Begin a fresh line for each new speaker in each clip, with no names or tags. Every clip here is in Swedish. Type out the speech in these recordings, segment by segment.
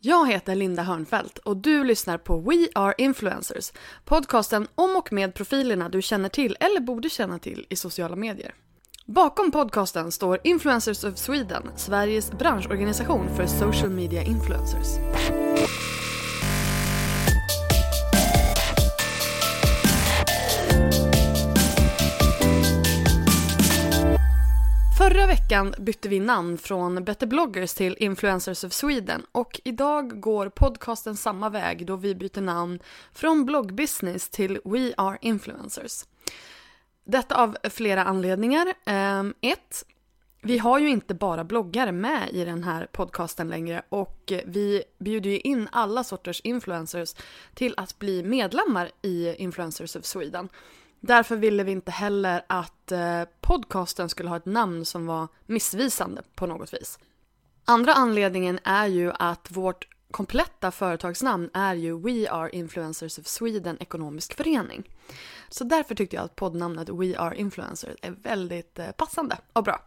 Jag heter Linda Hörnfeldt och du lyssnar på We Are Influencers, podcasten om och med profilerna du känner till eller borde känna till i sociala medier. Bakom podcasten står Influencers of Sweden, Sveriges branschorganisation för social media influencers. Förra veckan bytte vi namn från Better bloggers till Influencers of Sweden och idag går podcasten samma väg då vi byter namn från bloggbusiness till We Are Influencers. Detta av flera anledningar. Ehm, 1. Vi har ju inte bara bloggare med i den här podcasten längre och vi bjuder ju in alla sorters influencers till att bli medlemmar i Influencers of Sweden. Därför ville vi inte heller att eh, podcasten skulle ha ett namn som var missvisande på något vis. Andra anledningen är ju att vårt kompletta företagsnamn är ju We Are Influencers of Sweden Ekonomisk Förening. Så därför tyckte jag att poddnamnet We Are Influencers är väldigt eh, passande och bra.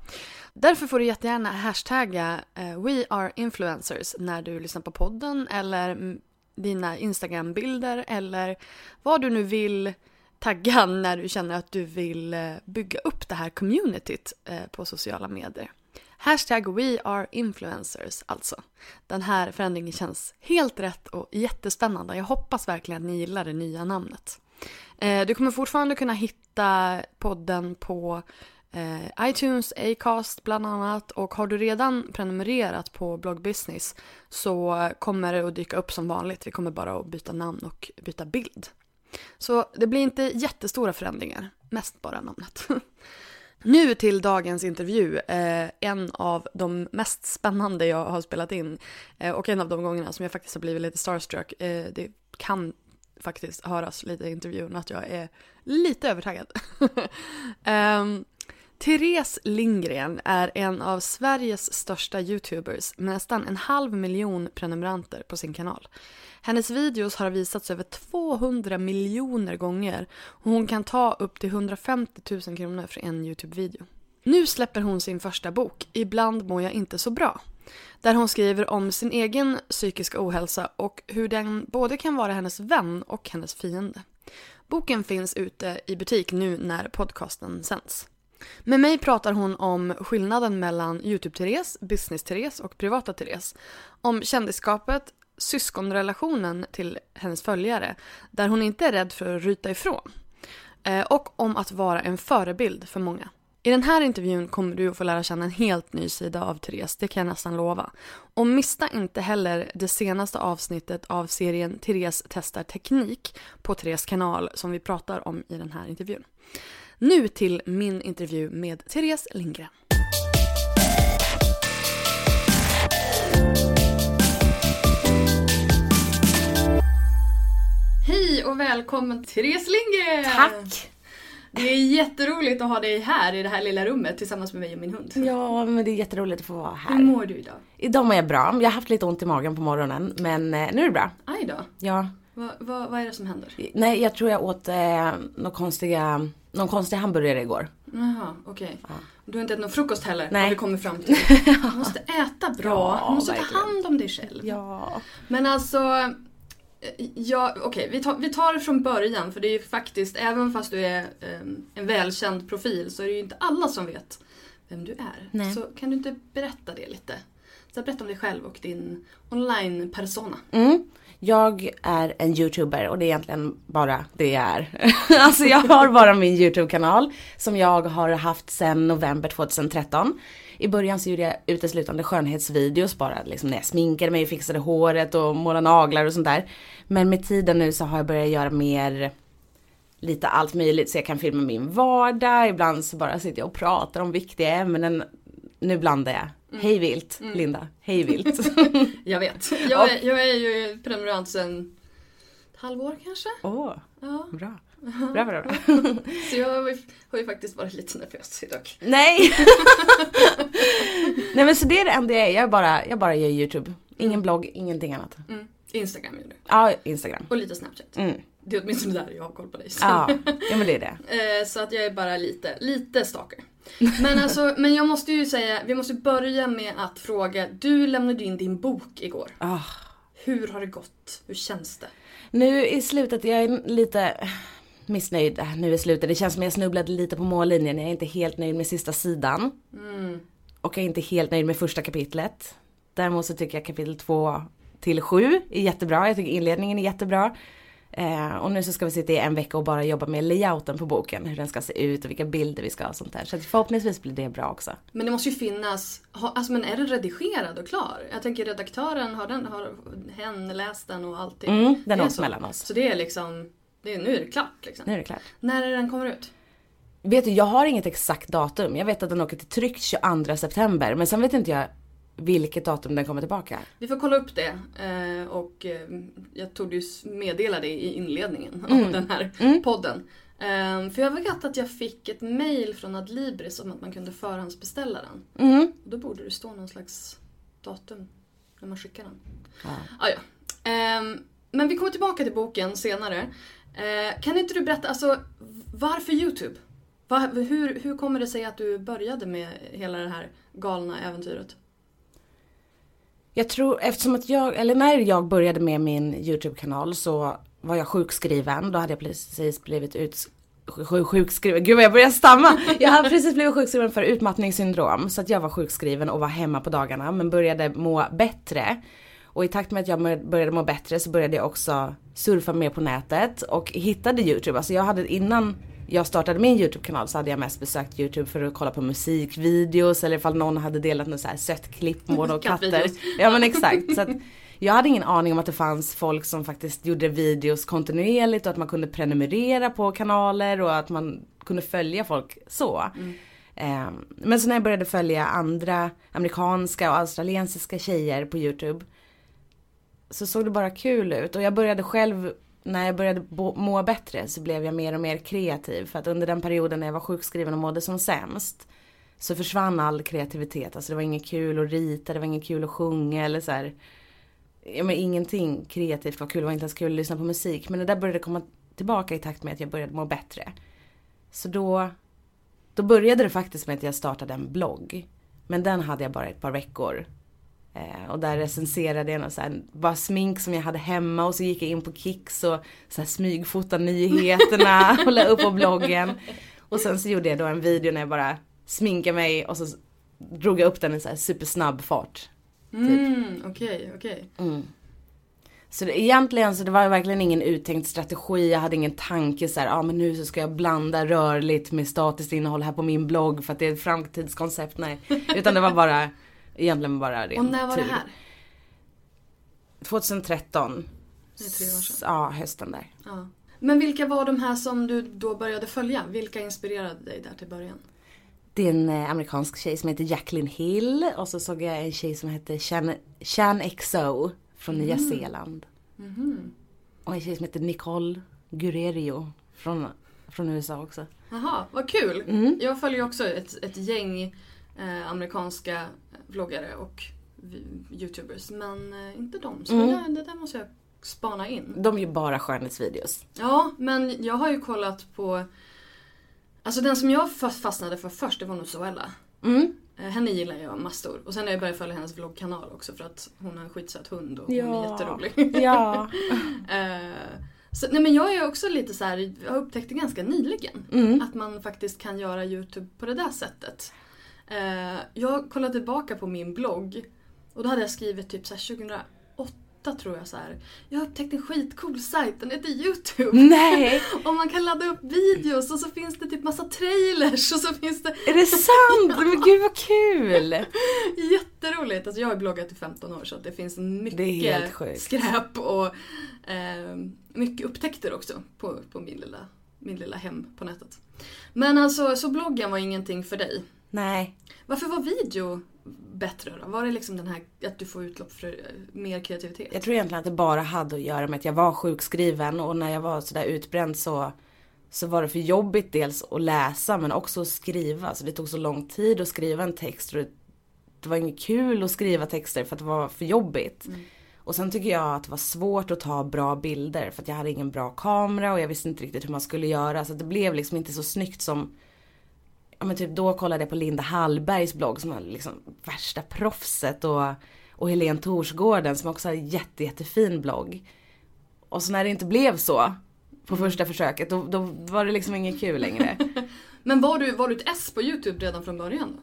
Därför får du jättegärna hashtagga eh, We Are Influencers när du lyssnar på podden eller dina Instagram-bilder eller vad du nu vill tagga när du känner att du vill eh, bygga upp det här communityt eh, på sociala medier. Hashtag We Are Influencers alltså. Den här förändringen känns helt rätt och jättespännande. Jag hoppas verkligen att ni gillar det nya namnet. Eh, du kommer fortfarande kunna hitta podden på iTunes, Acast bland annat och har du redan prenumererat på Blog Business så kommer det att dyka upp som vanligt. Vi kommer bara att byta namn och byta bild. Så det blir inte jättestora förändringar, mest bara namnet. Nu till dagens intervju, eh, en av de mest spännande jag har spelat in eh, och en av de gångerna som jag faktiskt har blivit lite starstruck. Eh, det kan faktiskt höras lite i intervjun att jag är lite övertaggad. um, Therese Lindgren är en av Sveriges största YouTubers med nästan en halv miljon prenumeranter på sin kanal. Hennes videos har visats över 200 miljoner gånger och hon kan ta upp till 150 000 kronor för en YouTube-video. Nu släpper hon sin första bok, Ibland mår jag inte så bra. Där hon skriver om sin egen psykiska ohälsa och hur den både kan vara hennes vän och hennes fiende. Boken finns ute i butik nu när podcasten sänds. Med mig pratar hon om skillnaden mellan YouTube-Therese, Business-Therese och privata-Therese. Om kändisskapet, syskonrelationen till hennes följare, där hon inte är rädd för att ryta ifrån. Eh, och om att vara en förebild för många. I den här intervjun kommer du att få lära känna en helt ny sida av Therese, det kan jag nästan lova. Och missa inte heller det senaste avsnittet av serien Therese testar teknik på Therese kanal som vi pratar om i den här intervjun. Nu till min intervju med Therese Lindgren. Hej och välkommen Therese Lindgren!
Tack!
Det är jätteroligt att ha dig här i det här lilla rummet tillsammans med mig och min hund.
Ja, men det är jätteroligt att få vara här.
Hur mår du idag?
Idag mår jag bra. Jag har haft lite ont i magen på morgonen, men eh, nu är det bra.
Aj då.
Ja.
Va, va, vad är det som händer?
Nej, jag tror jag åt eh, några konstiga, någon konstig hamburgare igår.
Jaha, okej. Okay. Ja. Du har inte ätit någon frukost heller?
Nej.
Har vi kommit fram till. Du måste äta bra. Ja, du måste verkligen. ta hand om dig själv.
Ja.
Men alltså, Ja, okej, okay. vi, tar, vi tar det från början för det är ju faktiskt, även fast du är um, en välkänd profil så är det ju inte alla som vet vem du är.
Nej.
Så kan du inte berätta det lite? Så berätta om dig själv och din online-persona.
Mm. Jag är en youtuber och det är egentligen bara det jag är. alltså jag har bara min YouTube-kanal som jag har haft sedan november 2013. I början så gjorde jag uteslutande skönhetsvideos bara liksom när jag sminkade mig, fixade håret och målade naglar och sånt där. Men med tiden nu så har jag börjat göra mer lite allt möjligt så jag kan filma min vardag. Ibland så bara sitter jag och pratar om viktiga ämnen nu blandar jag. Hej vilt, Linda. Hej vilt.
Jag vet. Jag är, jag är ju prenumerant sedan ett halvår kanske.
Åh,
Ja.
bra. Bra, bra, bra.
Så jag har ju, har ju faktiskt varit lite nervös idag.
Nej! Nej men så det är det enda jag är. Jag bara, jag bara gör YouTube. Ingen blogg, ingenting annat.
Mm. Instagram gör du.
Ja, Instagram.
Och lite Snapchat.
Mm.
Det är åtminstone där jag har koll på dig. Så.
Ja, ja men det är det.
Eh, Så att jag är bara lite, lite stalker. Men alltså, men jag måste ju säga, vi måste börja med att fråga. Du lämnade in din bok igår.
Ah.
Hur har det gått? Hur känns det?
Nu i slutet, jag är lite missnöjd äh, nu i slutet. Det känns som jag snubblade lite på mållinjen. Jag är inte helt nöjd med sista sidan. Och jag är inte helt nöjd med första kapitlet. Däremot så tycker jag kapitel 2 till 7 är jättebra. Jag tycker inledningen är jättebra. Eh, och nu så ska vi sitta i en vecka och bara jobba med layouten på boken. Hur den ska se ut och vilka bilder vi ska ha och sånt där. Så förhoppningsvis blir det bra också.
Men det måste ju finnas, ha, alltså men är den redigerad och klar? Jag tänker redaktören, har, den, har hen läst den och allting?
Mm, den
så.
mellan oss.
Så det är liksom, det är, nu är det klart liksom.
Nu är det klart.
När är den kommer ut?
Vet du, jag har inget exakt datum. Jag vet att den åker till tryck 22 september. Men sen vet inte jag vilket datum den kommer tillbaka.
Vi får kolla upp det eh, och eh, jag tog ju meddela det i inledningen
Mm.
av den här podden. Eh, För jag vet att jag fick ett mail från Adlibris om att man kunde förhandsbeställa den.
Mm.
Då borde det stå någon slags datum när man skickar den.
Ja.
Ah, ja. Ehm, men vi kommer tillbaka till boken senare. Eh, kan inte du berätta, alltså varför YouTube? Va, hur, hur kommer det sig att du började med hela det här galna äventyret?
Jag tror, eftersom att jag, eller när jag började med min YouTube-kanal så var jag sjukskriven. Då hade jag precis blivit ut, sjukskriven, gud vad jag börjar stamma! Jag hade precis blivit sjukskriven för utmattningssyndrom. Så att jag var sjukskriven och var hemma på dagarna men började må bättre. Och i takt med att jag började må bättre så började jag också surfa mer på nätet och hittade YouTube. Alltså jag hade innan jag startade min YouTube-kanal så hade jag mest besökt YouTube för att kolla på musikvideos eller ifall någon hade delat något så här sött klipp med och katter. Ja men exakt. Så att jag hade ingen aning om att det fanns folk som faktiskt gjorde videos kontinuerligt och att man kunde prenumerera på kanaler och att man kunde följa folk så. Eh, Men så när jag började följa andra amerikanska och australiensiska tjejer på YouTube så såg det bara kul ut och jag började själv när jag började må bättre så blev jag mer och mer kreativ för att under den perioden när jag var sjukskriven och mådde som sämst så försvann all kreativitet. Alltså det var inget kul att rita, det var inget kul att sjunga eller så här. Ja men ingenting kreativt var kul, det var inte ens kul att lyssna på musik. Men det där började komma tillbaka i takt med att jag började må bättre. Så då, då började det faktiskt med att jag startade en blogg. Men den hade jag bara ett par veckor. Eh, och där recenserade jag något så här, bara smink som jag hade hemma och så gick jag in på Kicks och så här smygfotade nyheterna och la upp på bloggen. Och sen så gjorde jag då en video när jag bara sminkade mig och så drog jag upp den i så här supersnabb fart.
Mm, okej, okej.
Så det, egentligen så det var verkligen ingen uttänkt strategi, jag hade ingen tanke så här, ja ah, men nu så ska jag blanda rörligt med statiskt innehåll här på min blogg för att det är ett framtidskoncept, nej. Utan det var bara, egentligen bara ren
Och när var det
tur.
här?
2013.
Det är tre år sedan.
Ja, hösten där.
Ja. Men vilka var de här som du då började följa? Vilka inspirerade dig där till början?
Det är en eh, amerikansk tjej som heter Jacqueline Hill och så såg jag en tjej som heter Chan, Chan XO från Nya Zeeland. Och en tjej som heter Nicole Guerreiro från, från USA också.
Jaha, vad kul!
Mm.
Jag följer också ett, ett gäng eh, amerikanska vloggare och youtubers. Men eh, inte de. Så
Mm.
det, där, det där måste jag spana in.
De gör bara skönhetsvideos.
Ja, men jag har ju kollat på... Alltså den som jag fa- fastnade för först, det var nog Zoella.
Mm.
Eh, Henne gillar jag massor. Och sen har jag börjat följa hennes vloggkanal också för att hon har en skitsöt hund och hon är
Ja.
jätterolig.
Ja.
Eh, så, nej men jag är också lite så här, jag har upptäckt det ganska nyligen.
Mm.
Att man faktiskt kan göra YouTube på det där sättet. Eh, jag kollade tillbaka på min blogg och då hade jag skrivit typ så här 2008 tror jag så här. Jag har upptäckt en skitcool sajt, den heter YouTube.
Nej,
Och man kan ladda upp videos och så finns det typ massa trailers och så finns det
är det sant? Men gud vad kul!
jätteroligt. Alltså jag har bloggat i 15 år så att det finns mycket
Det
skräp och eh, mycket upptäckter också på, på min, lilla, min lilla hem på nätet. Men alltså, så bloggen var ingenting för dig?
Nej.
Varför var video bättre då? Var det liksom den här att du får utlopp för eh, mer kreativitet?
Jag tror egentligen att det bara hade att göra med att jag var sjukskriven och när jag var sådär utbränd så, så var det för jobbigt dels att läsa men också att skriva. Så det tog så lång tid att skriva en text och det, det var inget kul att skriva texter för att det var för jobbigt.
Mm.
Och sen tycker jag att det var svårt att ta bra bilder för att jag hade ingen bra kamera och jag visste inte riktigt hur man skulle göra. Så det blev liksom inte så snyggt som Ja men typ då kollade jag på Linda Hallbergs blogg som var liksom värsta proffset och, och Helene Torsgården som också har en jätte, jättefin blogg. Och så när det inte blev så på första försöket då, då var det liksom inget kul längre.
Men var du, var du ett S på YouTube redan från början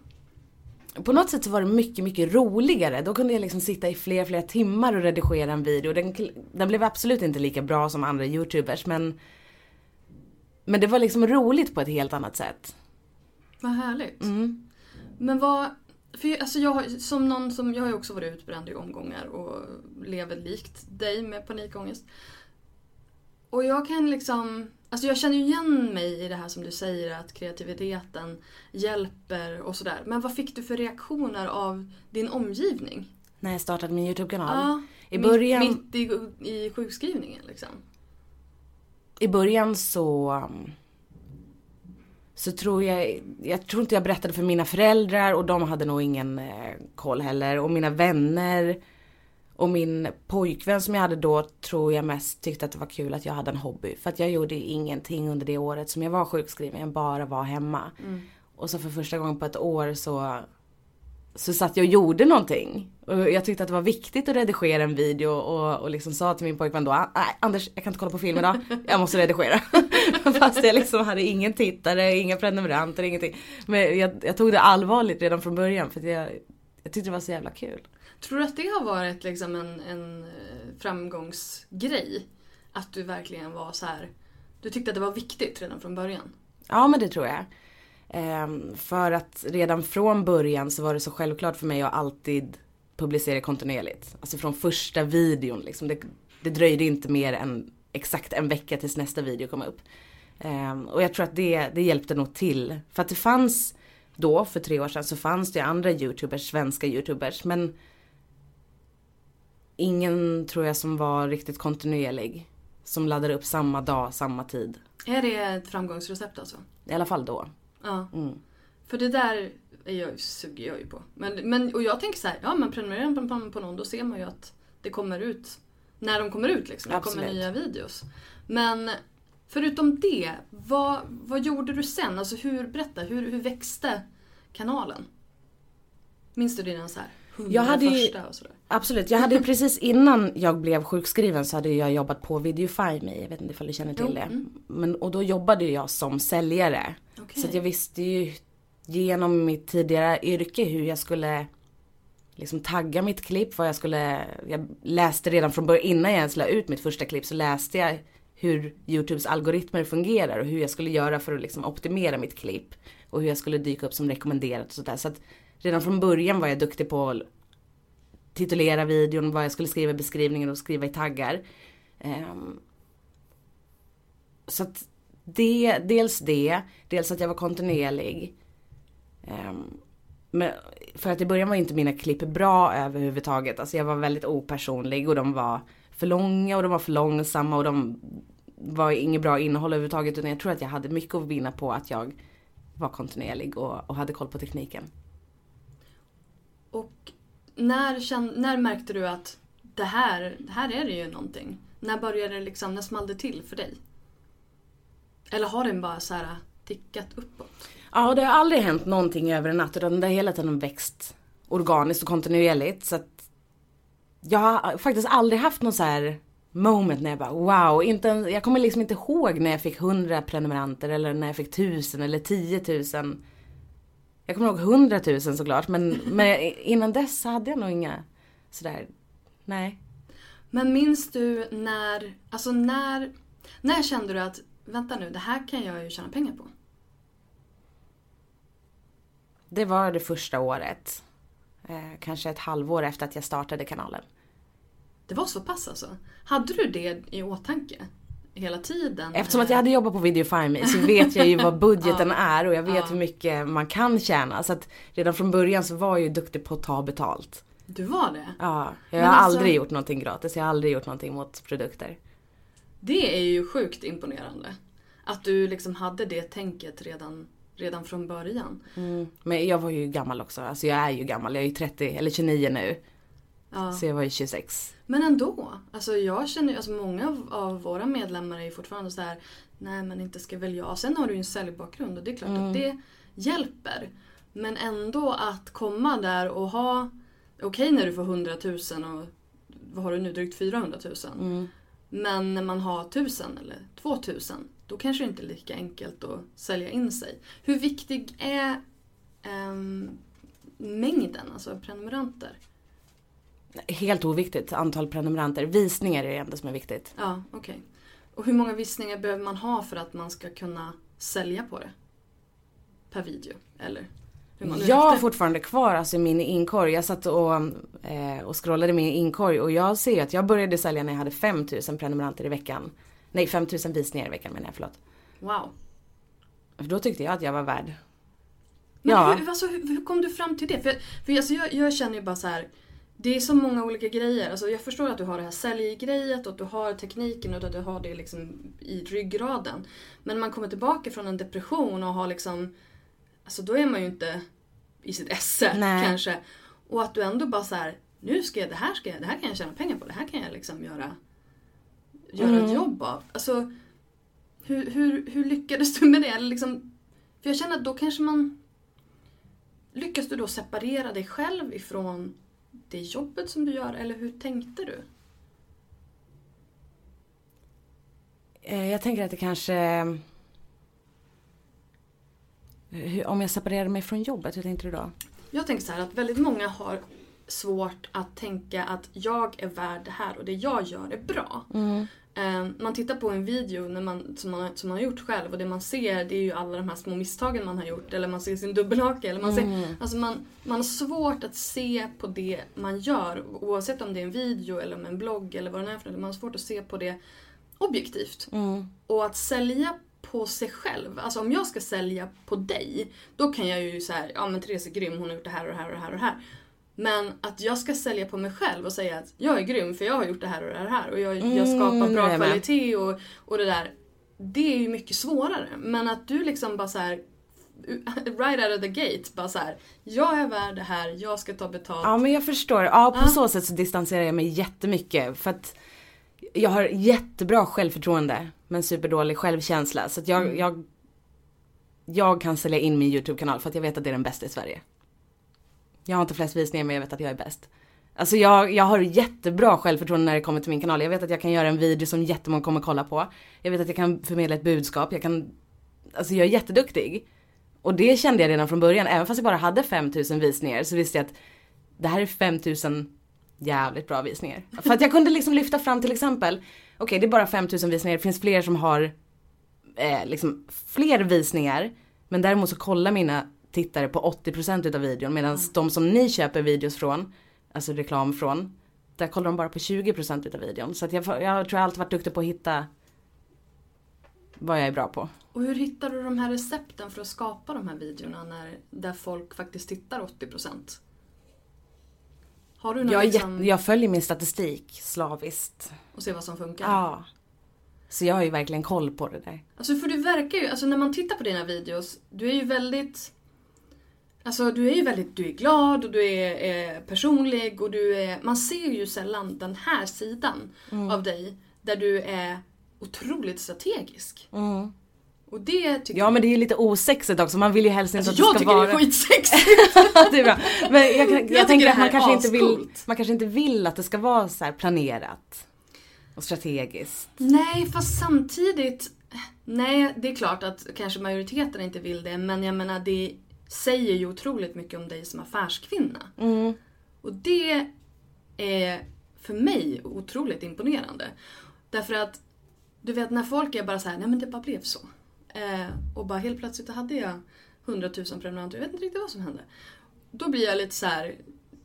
på något sätt så var det mycket, mycket roligare. Då kunde jag liksom sitta i flera, flera timmar och redigera en video. Den, den blev absolut inte lika bra som andra youtubers men men det var liksom roligt på ett helt annat sätt.
Vad härligt.
Mm.
Men vad... För jag, alltså jag, har- som någon som, jag har ju också varit utbränd i omgångar och lever likt dig med panikångest. Och jag kan liksom... Alltså jag känner ju igen mig i det här som du säger att kreativiteten hjälper och sådär. Men vad fick du för reaktioner av din omgivning?
När jag startade min YouTube-kanal.
Ja,
I
mitt-
början-
Mitt, i, i sjukskrivningen liksom.
I början så um, så tror jag, jag tror inte jag berättade för mina föräldrar och de hade nog ingen eh, koll heller. Och mina vänner och min pojkvän som jag hade då tror jag mest tyckte att det var kul att jag hade en hobby. För att jag gjorde ingenting under det året som jag var sjukskriven, jag bara var hemma. Och så för första gången på ett år så så satt jag och gjorde någonting. Och jag tyckte att det var viktigt att redigera en video och, och liksom sa till min pojkvän då, nej Anders jag kan inte kolla på film idag, jag måste redigera. Fast jag liksom hade ingen tittare, inga prenumeranter, ingenting. Men jag, jag tog det allvarligt redan från början för jag, jag tyckte det var så jävla kul.
Tror du att det har varit liksom en, en eh, framgångsgrej? Att du verkligen var så här. Du tyckte att det var viktigt redan från början?
Ja men det tror jag. Ehm, för att redan från början så var det så självklart för mig att alltid publicera kontinuerligt. Alltså från första videon liksom. Det, det dröjde inte mer än exakt en vecka tills nästa video kom upp. Ehm, och jag tror att det, det hjälpte nog till. För att det fanns då, för tre år sedan, så fanns det andra youtubers, svenska youtubers. Men ingen tror jag som var riktigt kontinuerlig. Som laddade upp samma dag, samma tid.
Är det ett framgångsrecept alltså?
I alla fall då.
Ja.
Mm.
För det där är jag, suger jag ju på. Men, men, och jag tänker så här, ja men prenumererar man på, på någon då ser man ju att det kommer ut när de kommer ut liksom. Det kommer nya videos. Men förutom det, vad, vad gjorde du sen? Alltså hur, berätta, hur, hur växte kanalen? Minns du dina så här
Jag hade ju-? Absolut, jag hade ju precis innan jag blev sjukskriven så hade jag jobbat på Videofy Me, jag vet inte ifall du känner till
Jo,
det.
mm.
Men, och då jobbade jag som säljare.
Okej.
Så att jag visste ju genom mitt tidigare yrke hur jag skulle liksom tagga mitt klipp, vad jag skulle, jag läste redan från början, innan jag ens la ut mitt första klipp så läste jag hur Youtubes algoritmer fungerar och hur jag skulle göra för att liksom optimera mitt klipp. Och hur jag skulle dyka upp som rekommenderat och sådär. Så att redan från början var jag duktig på att titulera videon, vad jag skulle skriva i beskrivningen och skriva i taggar. Ehm, så att det, dels det, dels att jag var kontinuerlig. Ehm, men för att i början var inte mina klipp bra överhuvudtaget. Alltså jag var väldigt opersonlig och de var för långa och de var för långsamma och de var inget bra innehåll överhuvudtaget. Utan jag tror att jag hade mycket att vinna på att jag var kontinuerlig och, och hade koll på tekniken.
Och när, kände, när märkte du att det här, här är det ju någonting? När började det liksom, när small det till för dig? Eller har den bara så här tickat uppåt?
Ja, det har aldrig hänt någonting över en natt utan det har hela tiden växt organiskt och kontinuerligt. Så att jag har faktiskt aldrig haft någon så här moment när jag bara wow, inte, ens, jag kommer liksom inte ihåg när jag fick 100 prenumeranter eller när jag fick 1000 eller 10 000. Jag kommer ihåg 100 000 såklart men, men innan dess hade jag nog inga sådär, nej.
Men minns du när, alltså när, när kände du att vänta nu, det här kan jag ju tjäna pengar på?
Det var det första året. Eh, kanske ett halvår efter att jag startade kanalen.
Det var så pass alltså? Hade du det i åtanke? Hela tiden.
Eftersom att jag hade jobbat på Videofime så vet jag ju vad budgeten
Ja.
är och jag vet
Ja.
hur mycket man kan tjäna. Så att redan från början så var jag ju duktig på att ta betalt.
Du var det?
Ja, jag
Men
har
alltså-
aldrig gjort någonting gratis. Jag har aldrig gjort någonting mot produkter.
Det är ju sjukt imponerande. Att du liksom hade det tänket redan, redan från början.
Men jag var ju gammal också. Alltså jag är ju gammal. Jag är ju 30 eller 29 nu.
Ja.
Så jag var ju 26.
Men ändå. Alltså jag känner ju, alltså många av, våra medlemmar är ju fortfarande så här. Nej men inte ska väl jag. Sen har du ju en säljbakgrund och det är klart att det hjälper. Men ändå att komma där och ha, okej när du får 100 000 och vad har du nu, drygt 400 000. Men när man har 1000 eller 2000 då kanske det inte är lika enkelt att sälja in sig. Hur viktig är ehm, mängden, alltså prenumeranter?
Helt oviktigt antal prenumeranter. Visningar är det enda som är viktigt.
Ja, okej. Och hur många visningar behöver man ha för att man ska kunna sälja på det? Per video, eller? Hur man nu
Jag har fortfarande kvar alltså min inkorg. Jag satt och, eh, och scrollade min inkorg och jag ser att jag började sälja när jag hade 5000 prenumeranter i veckan. Nej 5000 visningar i veckan menar jag, förlåt.
Wow.
För då tyckte jag att jag var värd.
Men
Ja.
hur, alltså, hur, hur kom du fram till det? För, för alltså, jag, jag känner ju bara så här. Det är så många olika grejer. Alltså, jag förstår att du har det här säljgrejet och att du har tekniken och att du har det liksom i ryggraden. Men när man kommer tillbaka från en depression och har liksom... Alltså då är man ju inte i sitt esse
Nej.
kanske. Och att du ändå bara så här. Nu ska jag, det här ska jag, det här kan jag tjäna pengar på. Det här kan jag liksom göra, göra ett jobb av. Alltså, hur, hur, hur lyckades du med det? Eller liksom, för jag känner att då kanske man... Lyckas du då separera dig själv ifrån det jobbet som du gör eller hur tänkte du?
Eh, jag tänker att det kanske... Hur, om jag separerar mig från jobbet, hur tänkte du då?
Jag tänker så här att väldigt många har svårt att tänka att jag är värd det här och det jag gör är bra. Eh, Man tittar på en video när man, som, man, som man har gjort själv och det man ser det är ju alla de här små misstagen man har gjort. Eller man ser sin dubbelhake. Eller man, ser, alltså man, man har svårt att se på det man gör oavsett om det är en video eller om en blogg eller vad det är för något. Man har svårt att se på det objektivt. Och att sälja på sig själv. Alltså om jag ska sälja på dig, då kan jag ju säga ja men Therese är grym, hon har gjort det här och det här och det här och det här. Men att jag ska sälja på mig själv och säga att jag är grym för jag har gjort det här och det här och här och jag, jag skapar bra
jag
kvalitet och, och det där. Det är ju mycket svårare. Men att du liksom bara så här right out of the gate, bara så här. Jag är värd det här, jag ska ta betalt.
Ja men jag förstår. Ja på
Ja.
så sätt så distanserar jag mig jättemycket. För att jag har jättebra självförtroende men superdålig självkänsla. Så att jag, jag, jag kan sälja in min YouTube-kanal för att jag vet att det är den bästa i Sverige. Jag har inte flest visningar men jag vet att jag är bäst. Alltså jag, jag har jättebra självförtroende när det kommer till min kanal. Jag vet att jag kan göra en video som jättemånga kommer kolla på. Jag vet att jag kan förmedla ett budskap. Jag kan, alltså jag är jätteduktig. Och det kände jag redan från början. Även fast jag bara hade 5000 visningar så visste jag att det här är 5000 jävligt bra visningar. För att jag kunde liksom lyfta fram till exempel, okej det är bara 5000 visningar, det finns fler som har eh, liksom fler visningar. Men däremot så kollar mina tittare på 80% utav videon medan de som ni köper videos från, alltså reklam från, där kollar de bara på 20% utav videon. Så att jag, jag tror jag alltid varit duktig på att hitta vad jag är bra på.
Och hur hittar du de här recepten för att skapa de här videorna när, där folk faktiskt tittar 80%? Har du något
Jag,
liksom,
jag följer min statistik slaviskt.
och ser vad som funkar?
Ja. Så jag har ju verkligen koll på det där.
Alltså för du verkar ju, alltså när man tittar på dina videos, du är ju väldigt Alltså du är ju väldigt, du är glad och du är eh, personlig och du är, man ser ju sällan den här sidan
Mm.
av dig där du är otroligt strategisk.
Mm.
Och det tycker
Ja men det är ju lite osexigt också, man vill ju helst inte
alltså,
att
jag
det ska
tycker
vara...
det är skitsexigt!
det är bra. Men jag, kan- jag,
tycker
tänker att man
är
kanske, inte vill, man kanske inte vill att det ska vara så här planerat. Och strategiskt.
Nej, fast samtidigt... Nej, det är klart att kanske majoriteten inte vill det, men jag menar det säger ju otroligt mycket om dig som affärskvinna. Och det är för mig otroligt imponerande. Därför att, du vet när folk är bara så här, nej men det bara blev så. Eh, och bara helt plötsligt hade jag 100 000 prenumeranter, jag vet inte riktigt vad som hände. Då blir jag lite så här.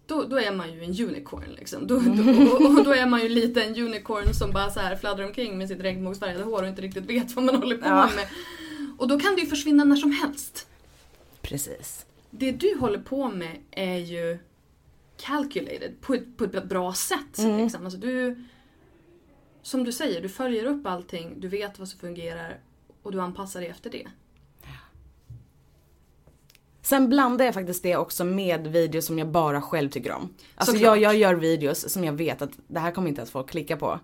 då, då är man ju en unicorn liksom. Då, då, och, och då är man ju lite en unicorn som bara så här fladdrar omkring med sitt regnbågsfärgade hår och inte riktigt vet vad man håller på
Ja.
med. Och då kan det ju försvinna när som helst.
Precis.
Det du håller på med är ju calculated på ett, på ett bra sätt.
Mm.
Liksom. Alltså du, som du säger, du följer upp allting, du vet vad som fungerar och du anpassar dig efter det.
Sen blandar jag faktiskt det också med videos som jag bara själv tycker om. Alltså jag, jag gör videos som jag vet att det här kommer inte ens folk klicka på.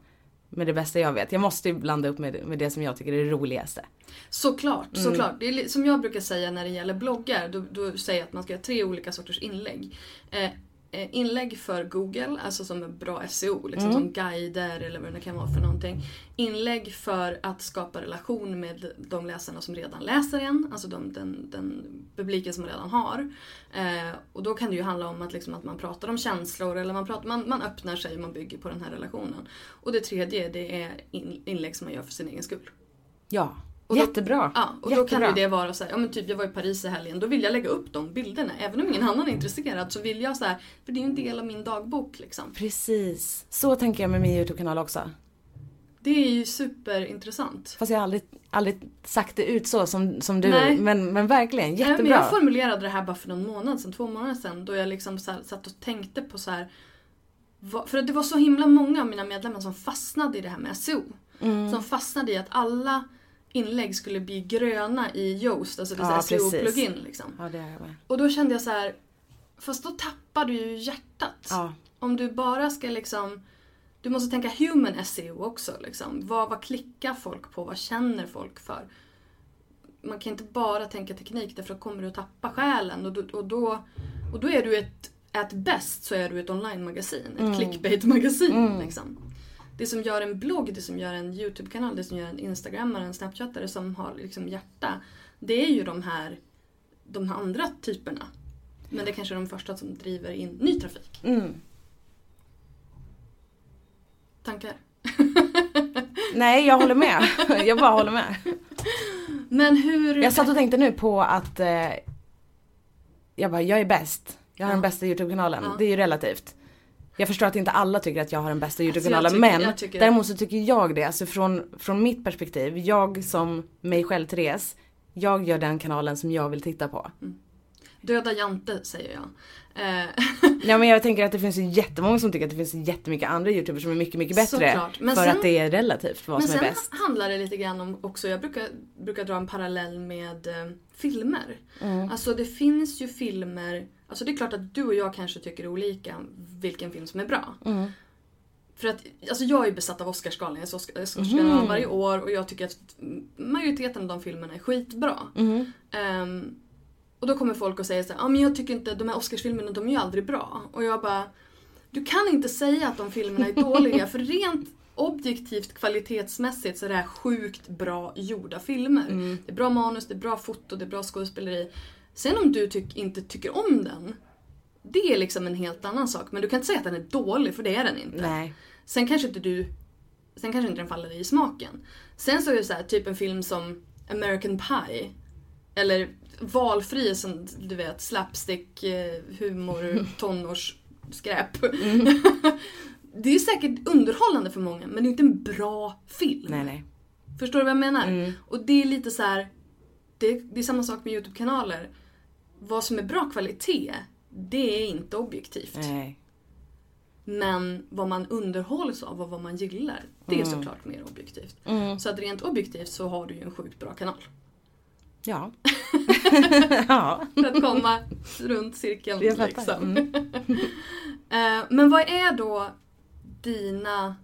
Med det bästa jag vet. Jag måste ju blanda upp med, med det som jag tycker är det roligaste.
Såklart,
Mm.
såklart. Det är som jag brukar säga när det gäller bloggar, då, då säger jag att man ska göra tre olika sorters inlägg. Eh, inlägg för Google, alltså som är bra SEO, liksom
Mm.
som guider eller vad det kan vara för någonting. Inlägg för att skapa relation med de läsarna som redan läser en, alltså de, den, den publiken som man redan har. Eh, och då kan det ju handla om att, liksom, att man pratar om känslor eller man, pratar, man, man öppnar sig och man bygger på den här relationen. Och det tredje, det är in, inlägg som man gör för sin egen skull.
Ja.
Och då-
Jättebra.
Ja, och då kan
Jättebra.
ju det vara så här, ja men typ jag var i Paris i helgen, då vill jag lägga upp de bilderna. Även om ingen annan är intresserad så vill jag så här, för det är ju en del av min dagbok liksom.
Precis. Så tänker jag med min YouTube-kanal också.
Det är ju superintressant.
Fast jag har aldrig, aldrig sagt det ut så som, som du.
Nej.
Men, men verkligen,
Nej, Men
jättebra.
jag formulerade det här bara för någon månad sedan, två månader sedan, då jag liksom så här, satt och tänkte på så här. vad- För att det var så himla många av mina medlemmar som fastnade i det här med SEO.
Mm.
Som fastnade i att alla inlägg skulle bli gröna i Yoast, alltså det
Ja.
SEO-plugin liksom.
Ja, det är med.
Och då kände jag så här, fast då tappar du ju hjärtat.
Ja.
Om du bara ska liksom, du måste tänka human SEO också. Liksom. Vad, vad klickar folk på? Vad känner folk för? Man kan inte bara tänka teknik därför då kommer du att tappa själen. Och då, och då, och då är du ett, at bäst så är du ett online-magasin. Ett clickbait-magasin. Liksom. Det som gör en blogg, det som gör en YouTube-kanal, det som gör en Instagrammare, en Snapchattare som har liksom hjärta. Det är ju de här, de här andra typerna. Men det är kanske är de första som driver in ny trafik.
Mm.
Tankar?
Nej, jag håller med. jag bara håller med.
Men hur...
Jag satt och tänkte nu på att eh, jag bara, jag är bäst. Jag har
Ja.
den bästa YouTube-kanalen.
Ja.
Det är ju relativt. Jag förstår att inte alla tycker att jag har den bästa YouTube-kanalen
tycker-
men
jag tycker-
däremot så tycker jag det. Alltså från, från mitt perspektiv, jag som mig själv Therese, jag gör den kanalen som jag vill titta på.
Döda Jante, säger jag. Eh,
Ja men jag tänker att det finns jättemånga som tycker att det finns jättemycket andra YouTubers som är mycket, mycket bättre.
Men
för
sen-
att det är relativt vad
Men
som är
sen
bäst.
handlar det lite grann om också, jag brukar, brukar dra en parallell med eh, filmer.
Mm.
Alltså det finns ju filmer, alltså det är klart att du och jag kanske tycker olika vilken film som är bra.
Mm.
För att, alltså jag är ju besatt av Oscarsgalan, jag ser Oscar- Oscarsgalan
Mhm.
varje år och jag tycker att majoriteten av de filmerna är skitbra.
Mhm.
Ehm, och då kommer folk och säger så här, ah, men jag tycker inte, de här Oscarsfilmerna de är ju aldrig bra. Och jag bara, du kan inte säga att de filmerna är dåliga för rent objektivt kvalitetsmässigt så är det här sjukt bra gjorda filmer.
Mm.
Det är bra manus, det är bra foto, det är bra skådespeleri. Sen om du tyck, inte tycker om den, det är liksom en helt annan sak. Men du kan inte säga att den är dålig, för det är den inte.
Nej.
Sen kanske inte du Sen kanske inte den faller dig i smaken. Sen så är det så här, typ en film som American Pie. Eller valfri som du vet slapstick, eh, humor, tonårsskräp. det är säkert underhållande för många men det är inte en bra film.
Nej nej.
Förstår du vad jag menar?
Mm.
Och det är lite så här. Det, det är samma sak med YouTube-kanaler. Vad som är bra kvalitet, det är inte objektivt.
Nej.
Men vad man underhålls av och vad man gillar, det är såklart mer objektivt.
Mm.
Så att rent objektivt så har du ju en sjukt bra kanal.
Ja. ja.
För att komma runt cirkeln
Jag
liksom.
Mm.
Eh, Men vad är då dina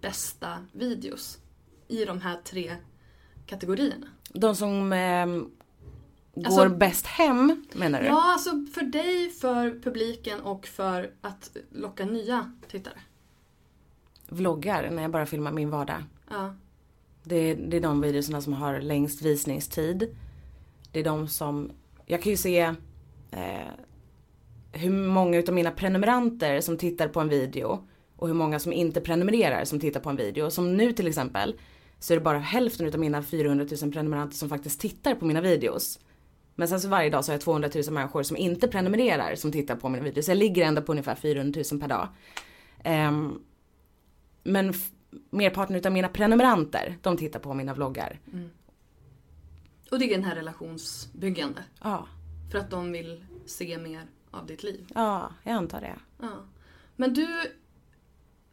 bästa videos i de här tre kategorierna?
De som ehm,
Alltså-
går bäst hem menar du?
Ja, alltså för dig, för publiken och för att locka nya tittare.
Vloggar när jag bara filmar min vardag.
Ja.
Det, det är de videorna som har längst visningstid. Det är de som, jag kan ju se eh, hur många utav mina prenumeranter som tittar på en video och hur många som inte prenumererar som tittar på en video. Som nu till exempel så är det bara hälften utav mina 400 000 prenumeranter som faktiskt tittar på mina videos. Men sen så varje dag så har jag 200 000 människor som inte prenumererar som tittar på mina videos. Så jag ligger ändå på ungefär 400 000 per dag. Um, men merparten utav mina prenumeranter, de tittar på mina vloggar. Mm.
Och det är den här relationsbyggande?
Ja.
För att de vill se mer av ditt liv?
Ja, jag antar det.
Ja. Men du... Okej,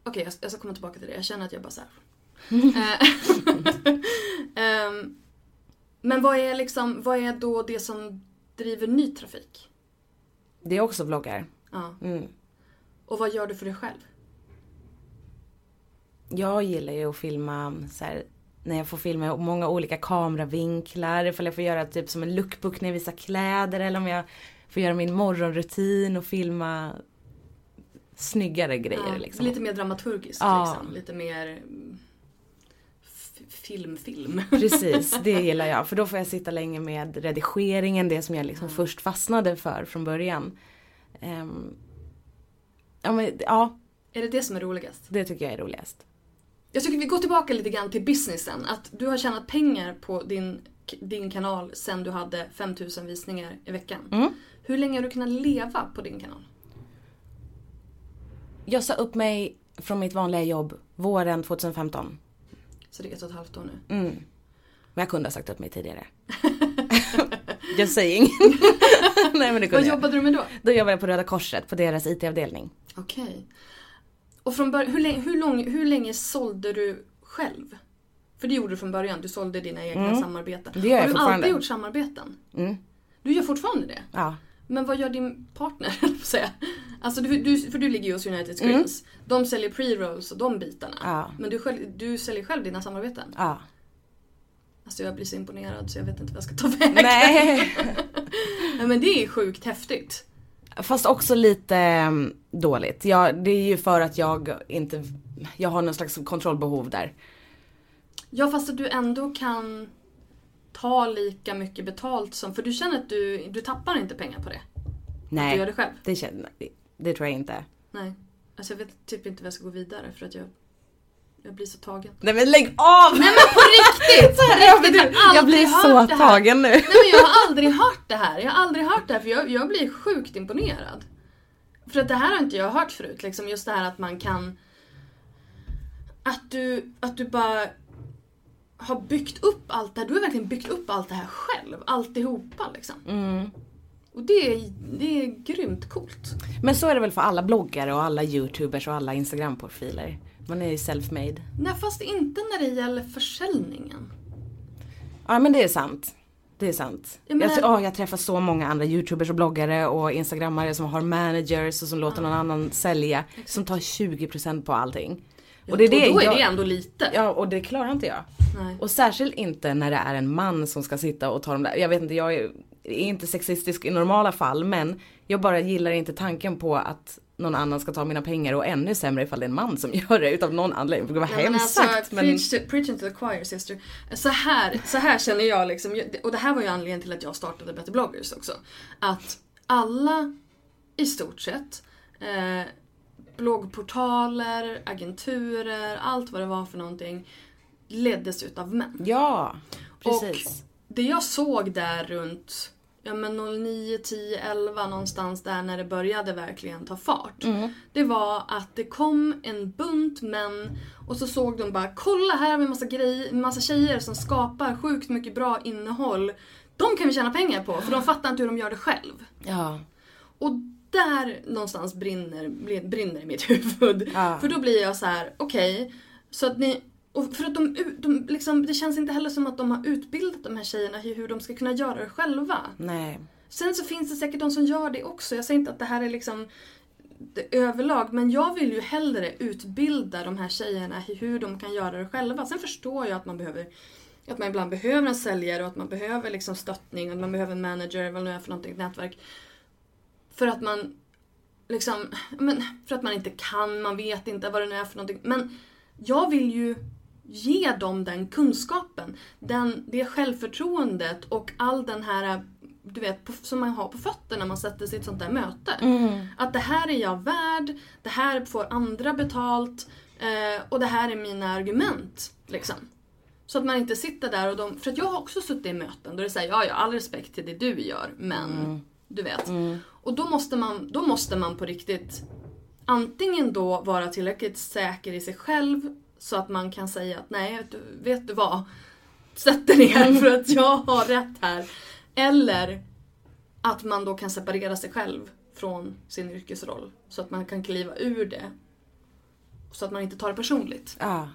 okay, jag, jag ska komma tillbaka till det. Jag känner att jag bara såhär... um, men vad är liksom, vad är då det som driver ny trafik?
Det är också vloggar.
Ja.
Mm.
Och vad gör du för dig själv?
Jag gillar ju att filma så här, när jag får filma många olika kameravinklar. Ifall jag får göra typ som en lookbook när jag visar kläder eller om jag får göra min morgonrutin och filma snyggare grejer. Ja, liksom.
Lite mer dramaturgiskt ja. liksom. Lite mer film-film.
Precis, det gillar jag. För då får jag sitta länge med redigeringen, det som jag liksom mm. först fastnade för från början. Um, ja, men, ja.
Är det det som är roligast?
Det tycker jag är roligast.
Jag tycker vi går tillbaka lite grann till businessen. Att du har tjänat pengar på din, din kanal sen du hade 5000 visningar i veckan.
Mm.
Hur länge har du kunnat leva på din kanal?
Jag sa upp mig från mitt vanliga jobb våren 2015.
Så det är ett och ett halvt år nu?
Mm. Men jag kunde ha sagt upp mig tidigare. Just saying. Nej, men det
Vad jobbade du med då?
Då jobbade jag på Röda Korset, på deras IT-avdelning.
Okej. Okay. Och från början, hur, länge, hur, lång, hur länge sålde du själv? För det gjorde du från början, du sålde dina egna mm. samarbeten.
Det gör jag
Har
du
alltid gjort samarbeten?
Mm.
Du gör fortfarande det?
Ja.
Men vad gör din partner, säga? Alltså du, du, för du ligger ju hos United Screens. Mm. De säljer pre-rolls och de bitarna.
Ja.
Men du, själv, du säljer själv dina samarbeten?
Ja.
Alltså jag blir så imponerad så jag vet inte vad jag ska ta vägen.
Nej.
Nej men det är sjukt häftigt.
Fast också lite mm, dåligt. Ja, det är ju för att jag inte, jag har någon slags kontrollbehov där.
Ja fast att du ändå kan ta lika mycket betalt som, för du känner att du, du tappar inte pengar på det?
Nej.
Att du gör det själv?
Det, känner, det tror jag inte.
Nej. Alltså jag vet typ inte hur jag ska gå vidare för att jag jag blir så tagen.
Nej men lägg av!
Nej men på riktigt! På
riktigt jag, jag blir så tagen nu.
Nej men jag har aldrig hört det här. Jag har aldrig hört det här för jag, jag blir sjukt imponerad. För att det här har inte jag hört förut. Liksom just det här att man kan... Att du, att du bara har byggt upp allt det här. Du har verkligen byggt upp allt det här själv. Alltihopa liksom.
Mm.
Och det är, det är grymt coolt.
Men så är det väl för alla bloggare och alla youtubers och alla instagramprofiler. Man är ju self-made.
Nej fast inte när det gäller försäljningen.
Ja men det är sant. Det är sant. Jag, menar, jag, oh, jag träffar så många andra youtubers och bloggare och instagrammare som har managers och som låter någon annan sälja. Som tar 20% på allting.
Och det är det då är jag, det ändå lite.
Ja och det klarar inte jag.
Nej.
Och särskilt inte när det är en man som ska sitta och ta de där. Jag vet inte, jag är, är inte sexistisk i normala fall men jag bara gillar inte tanken på att någon annan ska ta mina pengar och ännu sämre ifall det är en man som gör det utav någon anledning. Det var ja, hemskt alltså, sagt. Men...
Preach, to, preaching to the choir sister. Så här, så här känner jag liksom, och det här var ju anledningen till att jag startade Better bloggers också. Att alla i stort sett eh, bloggportaler, agenturer, allt vad det var för någonting leddes utav män.
Ja, precis.
Och det jag såg där runt ja men 09, 10, 11 någonstans där när det började verkligen ta fart.
Mm.
Det var att det kom en bunt män och så såg de bara kolla här har vi massa grejer, massa tjejer som skapar sjukt mycket bra innehåll. De kan vi tjäna pengar på för de fattar inte hur de gör det själv.
Ja.
Och där någonstans brinner, brinner i mitt huvud.
Ja.
För då blir jag så här: okej, okay, så att ni och för att de, de liksom, det känns inte heller som att de har utbildat de här tjejerna i hur de ska kunna göra det själva.
Nej.
Sen så finns det säkert de som gör det också. Jag säger inte att det här är liksom det överlag, men jag vill ju hellre utbilda de här tjejerna i hur de kan göra det själva. Sen förstår jag att man behöver att man ibland behöver en säljare och att man behöver liksom stöttning och man behöver en manager, vad det nu är för någonting, ett nätverk. För att man liksom, men för att man inte kan, man vet inte vad det nu är för någonting. Men jag vill ju ge dem den kunskapen, den, det självförtroendet och all den här du vet, på, som man har på fötterna när man sätter sig i ett sånt där möte.
Mm.
Att det här är jag värd, det här får andra betalt eh, och det här är mina argument. Liksom. Så att man inte sitter där och de... För att jag har också suttit i möten då det säger ja, ja, all respekt till det du gör, men du vet. Och då måste, man, då måste man på riktigt antingen då vara tillräckligt säker i sig själv så att man kan säga att nej, vet du, vad? Sätt dig ner för att jag har rätt här. Eller att man då kan separera sig själv från sin yrkesroll. Så att man kan kliva ur det. Så att man inte tar det personligt.
Ja.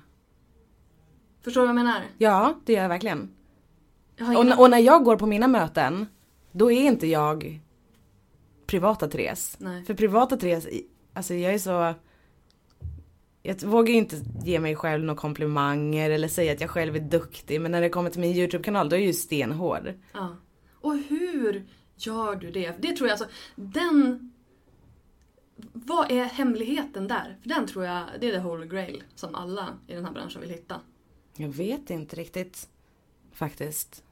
Förstår du vad jag menar?
ja, det gör jag verkligen.
Jag
Och, och när jag går på mina möten, då är inte jag privata Therese.
Nej.
För privata Therese, alltså jag är så... Jag vågar ju inte ge mig själv några komplimanger eller säga att jag själv är duktig. Men när det kommer till min YouTube-kanal, då är jag ju stenhård.
Ja. Och hur gör du det? Det tror jag alltså, den... Vad är hemligheten där? För den tror jag, det är the holy grail som alla i den här branschen vill hitta.
Jag vet inte riktigt. Faktiskt.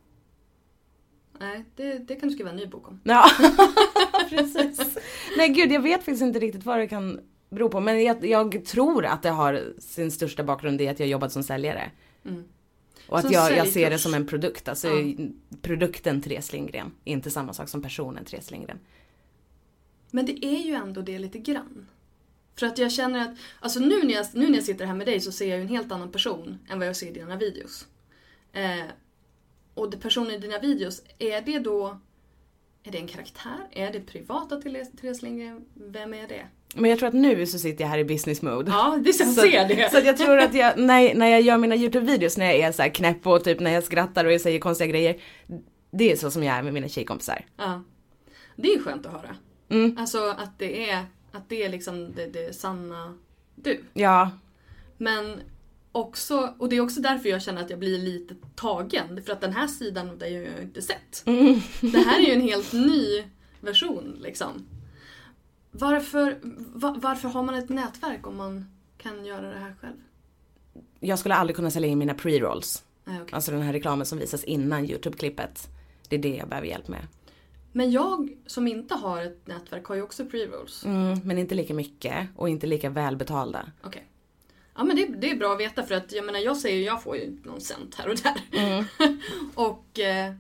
Nej, det, det kan du skriva en ny bok om.
Ja, precis. Nej gud, jag vet faktiskt inte riktigt vad det kan bero på. Men jag, jag tror att det har sin största bakgrund i att jag jobbat som säljare.
Mm.
Och att jag, jag ser det som en produkt. Alltså
Ja.
produkten Therese Lindgren. Inte samma sak som personen Therese Lindgren.
Men det är ju ändå det lite grann. För att jag känner att, alltså nu när jag, nu när jag sitter här med dig så ser jag ju en helt annan person än vad jag ser i dina videos. Eh, och det personen i dina videos, är det då, är det en karaktär? Är det privata Therese Therese Lindgren? Vem är det?
Men jag tror att nu så sitter jag här i business mode.
Ja, det jag
Så,
ser det.
så att jag tror att jag, när, när jag gör mina YouTube-videos när jag är så här knäpp och typ när jag skrattar och jag säger konstiga grejer. Det är så som jag är med mina tjejkompisar.
Ja. Det är skönt att höra.
Mm.
Alltså att det är, att det är liksom det, det sanna du.
Ja,
Men också, och det är också därför jag känner att jag blir lite tagen. För att den här sidan av dig har jag inte sett. Det här är ju en helt ny version liksom. Varför, va, varför har man ett nätverk om man kan göra det här själv?
jag skulle aldrig kunna sälja in mina pre-rolls.
Nej, okej.
Alltså den här reklamen som visas innan YouTube-klippet. Det är det jag behöver hjälp med.
Men jag som inte har ett nätverk har ju också pre-rolls.
Mm, men inte lika mycket och inte lika välbetalda.
Okej. Ja men det, det är bra att veta för att jag menar jag säger ju jag får ju någon cent här och där. och eh,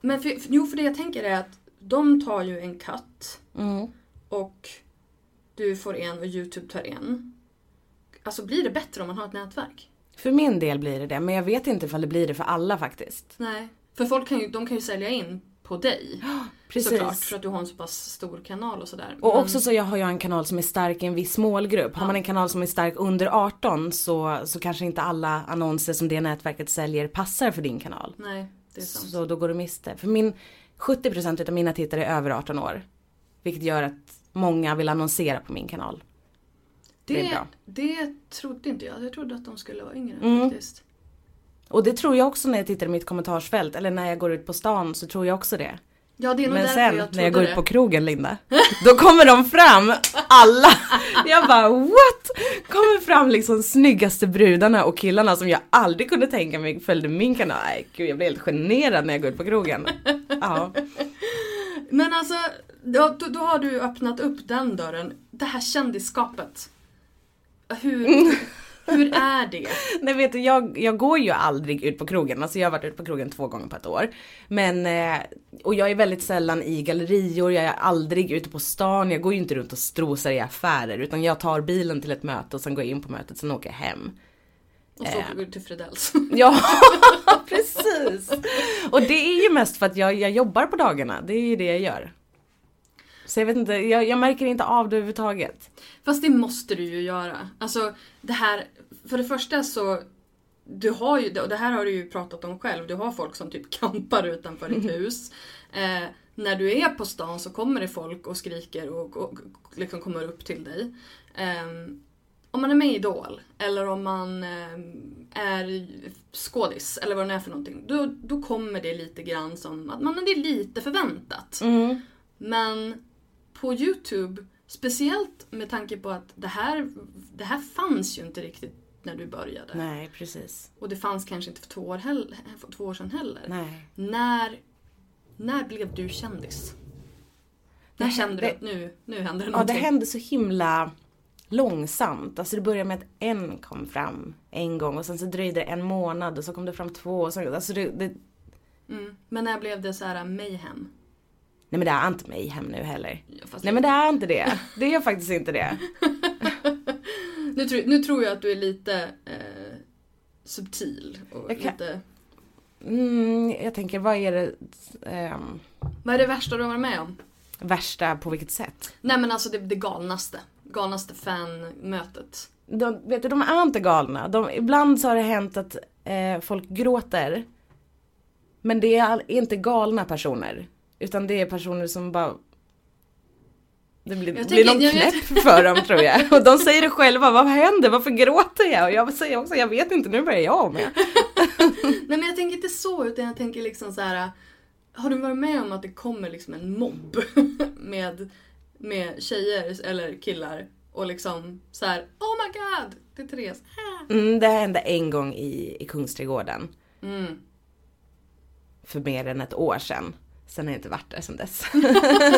Men för, jo för det jag tänker är att de tar ju en cut
Mm.
och du får en och Youtube tar en. Alltså blir det bättre om man har ett nätverk?
För min del blir det det, men jag vet inte ifall det blir det för alla faktiskt.
Nej. För folk kan ju, de kan ju sälja in på dig.
Precis.
Såklart, för att du har en så pass stor kanal och sådär.
Och
Men-
också så jag har jag en kanal som är stark i en viss målgrupp. Har man en kanal som är stark under 18 så, så kanske inte alla annonser som det nätverket säljer passar för din kanal.
Nej, det är sant.
Så då går du miste. För min 70% av mina tittare är över 18 år. Vilket gör att många vill annonsera på min kanal. det bra.
det trodde inte jag. Jag trodde att de skulle vara yngre
Mm.
faktiskt.
Och det tror jag också när jag tittar i mitt kommentarsfält. Eller när jag går ut på stan så tror jag också det.
Ja, det är nog
Men sen
jag
när jag går
det.
ut på krogen Linda. Då kommer de fram, alla. Jag bara what? Kommer fram liksom snyggaste brudarna och killarna som jag aldrig kunde tänka mig följde min kanal. Nej gud jag blir helt generad när jag går ut på krogen. Ja.
Men alltså, då, då, då har du öppnat upp den dörren. Det här kändisskapet. Hur, hur är det?
Nej vet du, jag, jag går ju aldrig ut på krogen. Alltså jag har varit ute på krogen två gånger på ett år. Men, eh, och jag är väldigt sällan i gallerior, jag är aldrig ute på stan. Jag går ju inte runt och strosar i affärer. Utan jag tar bilen till ett möte och sen går jag in på mötet, sen åker jag hem.
Och så åker du till Fredells.
Ja, precis. Och det är ju mest för att jag, jag jobbar på dagarna. Det är ju det jag gör. Så jag vet inte, jag, jag märker inte av det överhuvudtaget.
Fast det måste du ju göra. Alltså det här, för det första så du har ju, och det här har du ju pratat om själv, du har folk som typ campar utanför ditt hus. Eh, när du är på stan så kommer det folk och skriker och, och, och liksom kommer upp till dig. Ehm, om man är med i Idol eller om man ehm, är skådis eller vad det är för någonting. Då, då kommer det lite grann som att man, det är lite förväntat. Men på Youtube, speciellt med tanke på att det här, det här fanns ju inte riktigt när du började.
Nej, precis.
Och det fanns kanske inte för två år, heller, för två år sedan heller.
Nej.
När, när blev du kändis? När
Det-
kände du
det-
att nu, nu händer det
Ja, det
någonting?
hände så himla långsamt. Alltså det började med att en kom fram en gång och sen så dröjde det en månad och så kom det fram två och så, alltså det, det
Mm. Men när blev det så här mayhem?
Nej men det är inte mig hem nu heller.
Ja,
Nej men det är inte det. Det är faktiskt inte det.
nu, tror, nu tror jag att du är lite eh, subtil. Och
Jag
lite...
Mm, jag tänker vad är det ehm,
Vad är det värsta du har varit med om?
värsta på vilket sätt?
Nej men alltså det, det galnaste. Galnaste fanmötet.
De, vet du, de är inte galna. De, ibland så har det hänt att eh, folk gråter. Men det är inte galna personer. Utan det är personer som bara... Det blir,
Jag
blir någon
jag
knäpp för dem tror jag. Och de säger det själva, vad händer? Varför gråter jag? Och jag säger också, jag vet inte, nu börjar jag med.
Nej men jag tänker inte så utan jag tänker liksom så här. Har du varit med om att det kommer liksom en mobb med, med tjejer eller killar och liksom så här. Oh my god! Det är Therese. Ah.
Mm, det hände en gång i, i Kungsträdgården.
Mm.
För mer än ett år sedan. Sen har jag inte varit där sedan dess.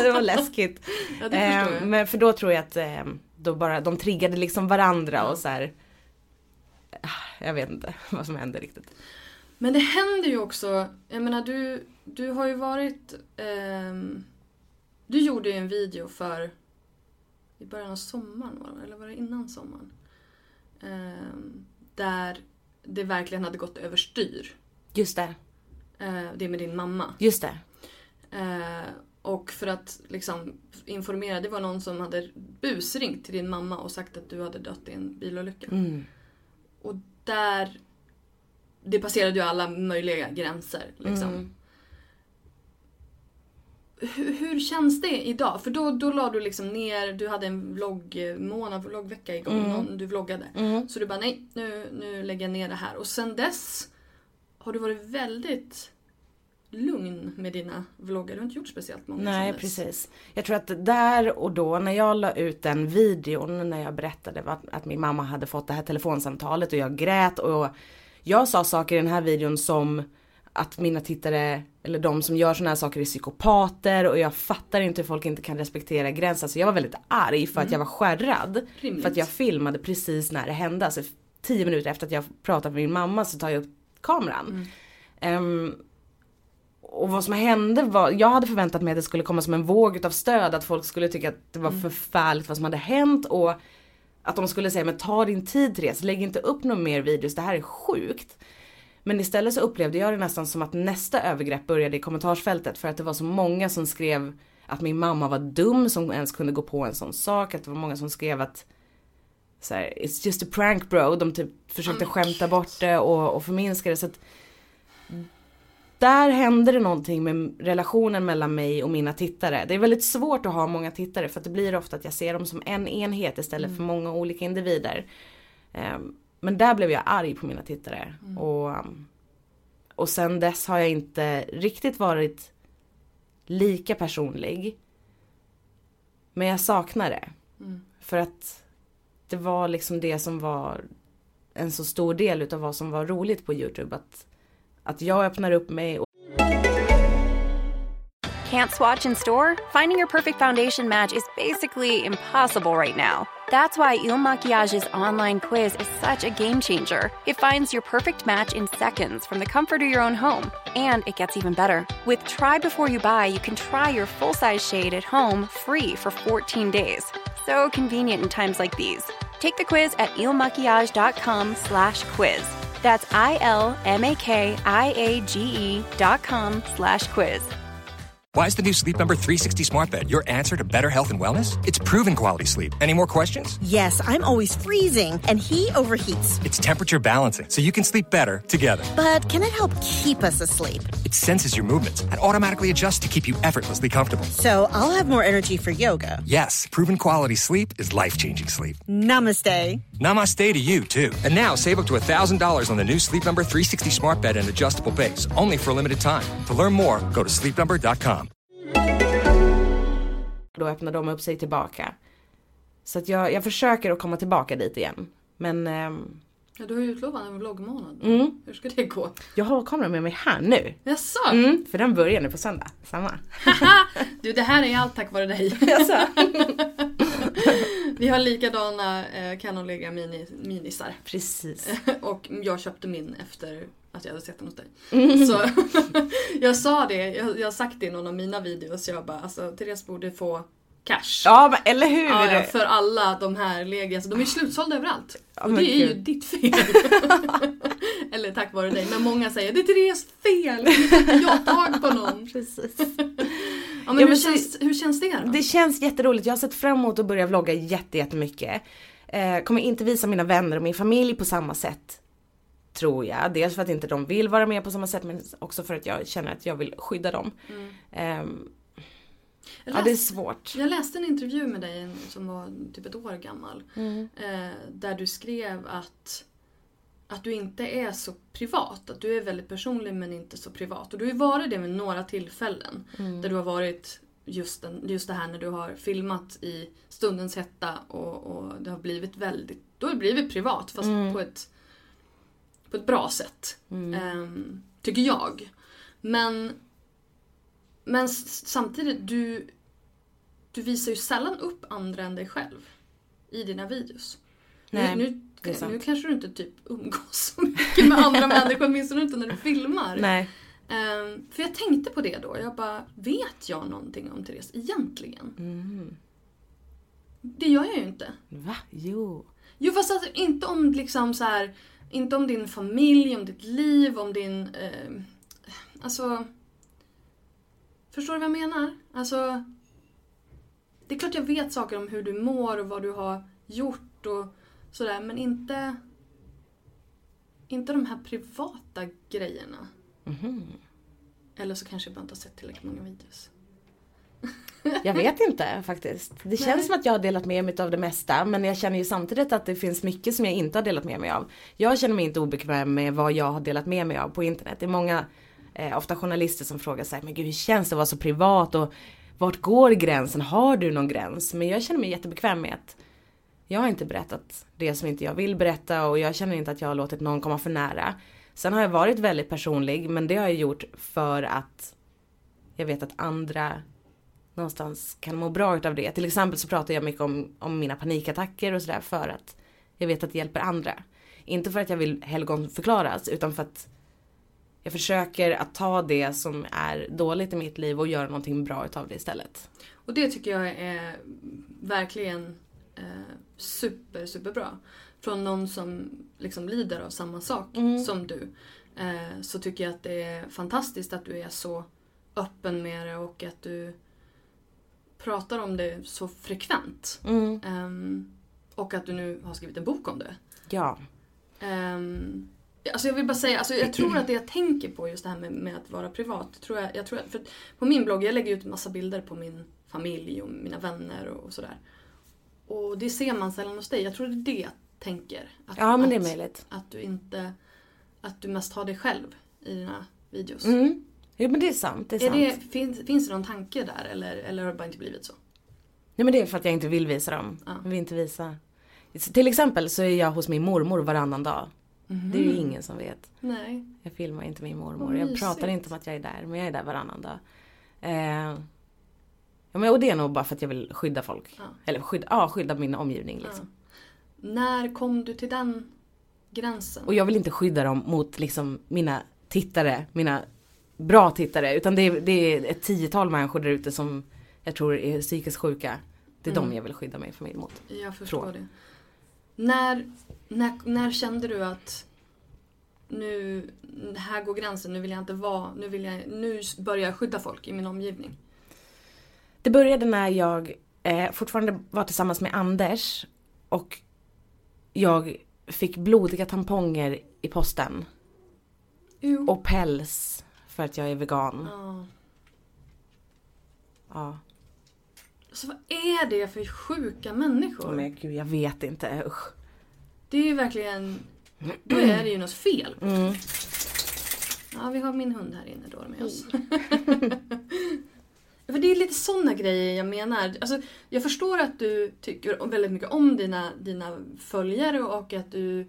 det var läskigt.
Ja det
Eh, men för då tror jag att eh, då bara, de triggade liksom varandra och så här. ah, Jag vet inte vad som hände riktigt.
Men det händer ju också, jag menar du, du har ju varit... ehm, du gjorde ju en video för i början av sommaren, var det, eller var det innan sommaren? Ehm, där det verkligen hade gått överstyr.
Just det,
Uh, det med din mamma.
just det.
Eh, och för att liksom informera, det var någon som hade busringt till din mamma och sagt att du hade dött i en bilolycka.
Mm.
Och där... Det passerade ju alla möjliga gränser. Liksom.
Mm.
Hur, hur känns det idag? För då, då la du liksom ner, du hade en vloggmånad, vloggvecka igång,
Mm.
någon, du vloggade.
Mm.
Så du bara nej, nu, nu lägger jag ner det här. Och sen dess har du varit väldigt lugn med dina vloggar. Du har inte gjort speciellt många
Nej precis. Jag tror att där och då när jag la ut den videon när jag berättade att, att min mamma hade fått det här telefonsamtalet och jag grät och jag sa saker i den här videon som att mina tittare eller de som gör såna här saker är psykopater och jag fattar inte hur folk inte kan respektera gränser. Så jag var väldigt arg för att jag var skärrad.
Rimligt.
För att jag filmade precis när det hände. Alltså tio minuter efter att jag pratade med min mamma så tar jag upp kameran. Ehm, och vad som hände var, jag hade förväntat mig att det skulle komma som en våg utav stöd, att folk skulle tycka att det var förfärligt vad som hade hänt och att de skulle säga men ta din tid Therese, lägg inte upp några mer videos, det här är sjukt. Men istället så upplevde jag det nästan som att nästa övergrepp började i kommentarsfältet för att det var så många som skrev att min mamma var dum som ens kunde gå på en sån sak, att det var många som skrev att så här, it's just a prank bro, de typ försökte skämta bort det och, och förminska det. Så att där hände det någonting med relationen mellan mig och mina tittare. Det är väldigt svårt att ha många tittare för att det blir ofta att jag ser dem som en enhet istället för många olika individer. Ehm, Men där blev jag arg på mina tittare. Och, um, och sen dess har jag inte riktigt varit lika personlig. Men jag saknar det. För att det var liksom det som var en så stor del utav vad som var roligt på Youtube. Att, att jag öppnar upp mig och
Can't swatch in store? Finding your perfect foundation match is basically impossible right now. That's why Il Maquiage's online quiz is such a game changer. It finds your perfect match in seconds from the comfort of your own home. And it gets even better. With Try Before You Buy, you can try your full size shade at home free for 14 days. So convenient in times like these. Take the quiz at ilmakiage.com slash quiz. That's I-L-M-A-K-I-A-G-E dot com slash quiz.
Why is the new Sleep Number 360 smart bed your answer to better health and wellness? It's proven quality sleep. Any more questions?
Yes, I'm always freezing, and he overheats.
It's temperature balancing, so you can sleep better together.
But can it help keep us asleep?
It senses your movements and automatically adjusts to keep you effortlessly comfortable.
So I'll have more energy for yoga.
Yes, proven quality sleep is life changing sleep.
Namaste.
Namaste to you, too. And now save up to $1,000 on the new Sleep Number 360 smart bed and adjustable base, only for a limited time. To learn more, go to sleepnumber.com.
då öppnar de upp sig tillbaka. Så att jag, jag försöker att komma tillbaka dit igen. Men ehm,
Ja, du har ju utlovat en vloggmånad.
Mm.
Hur ska det gå?
jag har kameran med mig här nu.
Jaså?
Mm, för den börjar nu på söndag. Samma.
Du, det här är allt tack vare dig.
Jaså?
Vi har likadana eh, Canonlega mini, minisar.
Precis.
Och jag köpte min efter att jag hade sett den hos dig.
Mm.
Så jag sa det, jag, jag har sagt det i någon av mina videos. Jag bara alltså Therese borde få cash.
Ja men eller hur!
Ja, för alla de här Lega, alltså, de är slutsålda överallt.
Ja,
och det är ju
gud.
ditt fel. Eller tack vare dig. Men många säger det är Therese fel. Jag har tag på någon.
Precis.
Ja, men hur,
men så-
känns, hur känns det då?
Det känns jätteroligt. Jag har sett fram emot att börja vlogga jätte, jättemycket. Eh, kommer inte visa mina vänner och min familj på samma sätt. Tror jag. Dels för att inte de vill vara med på samma sätt men också för att jag känner att jag vill skydda dem. Ehm,
Jag
ja det är
läste-
svårt.
Jag läste en intervju med dig som var typ ett år gammal.
Mm.
Eh, där du skrev att, att du inte är så privat. Att du är väldigt personlig men inte så privat. Och du har ju varit det vid några tillfällen.
Mm.
Där du har varit just, den, just det här när du har filmat i stundens hetta och, och det har blivit väldigt, du har blivit privat fast
Mm.
på, ett, på ett bra sätt. Ehm, tycker jag. Men, men samtidigt, du, du visar ju sällan upp andra än dig själv i dina videos.
Nej,
nu, nu,
det
nu kanske du inte typ umgås så mycket med andra människor, åtminstone inte när du filmar.
Nej.
Ehm, för jag tänkte på det då. Jag bara, vet jag någonting om Therese egentligen?
Mm.
Det gör jag ju inte.
Va? Jo.
Jo fast alltså, inte om liksom så här, inte om din familj, om ditt liv, om din... Eh, alltså... Förstår du vad jag menar? Alltså... Det är klart jag vet saker om hur du mår och vad du har gjort och sådär men inte... Inte de här privata grejerna.
Mhm.
Eller så kanske jag bara inte har sett tillräckligt många videos.
Jag vet inte faktiskt. Det känns som att jag har delat med mig av det mesta men jag känner ju samtidigt att det finns mycket som jag inte har delat med mig av. Jag känner mig inte obekväm med vad jag har delat med mig av på internet. Det är många, eh, ofta journalister som frågar sig, men gud hur känns det att vara så privat och vart går gränsen? Har du någon gräns? Men jag känner mig jättebekväm med att jag har inte berättat det som inte jag vill berätta och jag känner inte att jag har låtit någon komma för nära. Sen har jag varit väldigt personlig men det har jag gjort för att jag vet att andra någonstans kan må bra utav det. Till exempel så pratar jag mycket om, om mina panikattacker och sådär för att jag vet att det hjälper andra. Inte för att jag vill helgonförklaras utan för att jag försöker att ta det som är dåligt i mitt liv och göra någonting bra utav det istället.
Och det tycker jag är verkligen eh, super, super bra. Från någon som liksom lider av samma sak som du. Eh, så tycker jag att det är fantastiskt att du är så öppen med det och att du pratar om det så frekvent. Ehm, och att du nu har skrivit en bok om det.
Ja.
Um, alltså jag vill bara säga, alltså jag tror att det jag tänker på just det här med, med att vara privat. Tror jag, jag tror att, för på min blogg, jag lägger ut en massa bilder på min familj och mina vänner och, och sådär. Och det ser man sällan hos dig. Jag tror det är det jag tänker. Att,
Ja men det är
att,
möjligt.
Att du inte, att du mest har dig själv i dina videos.
Mm. Jo men det är sant. Det är,
Är
sant.
det, finns, finns det någon tanke där eller, eller har det bara inte blivit så?
Nej men det är för att jag inte vill visa dem.
Ja.
Jag vill inte visa. Till exempel så är jag hos min mormor varannan dag. Det är ju ingen som vet.
Nej.
Jag filmar inte min mormor.
Vad
Jag
mysigt.
pratar inte om att jag är där. Men jag är där varannan dag. Eh, ja, men, och det är nog bara för att jag vill skydda folk.
Ja.
Eller skydda, ja, skydda min omgivning liksom.
När kom du till den gränsen?
Och jag vill inte skydda dem mot liksom mina tittare, mina bra tittare. Utan det är, det är ett tiotal människor där ute som jag tror är psykiskt sjuka. Det är de jag vill skydda min familj mot.
Jag förstår
Tror.
det. När, när, när kände du att nu, här går gränsen, nu vill jag inte vara, nu, vill jag, nu börjar jag skydda folk i min omgivning?
Det började när jag eh, fortfarande var tillsammans med Anders och jag fick blodiga tamponger i posten.
Jo.
Och päls för att jag är vegan.
Ja.
Ja.
Alltså vad är det för sjuka människor?
Men gud, jag vet inte. Usch.
Det är ju verkligen, då är det ju något fel.
Mm.
Ja, vi har min hund här inne då med oss. För det är lite sådana grejer jag menar. Alltså, jag förstår att du tycker väldigt mycket om dina, dina följare och att du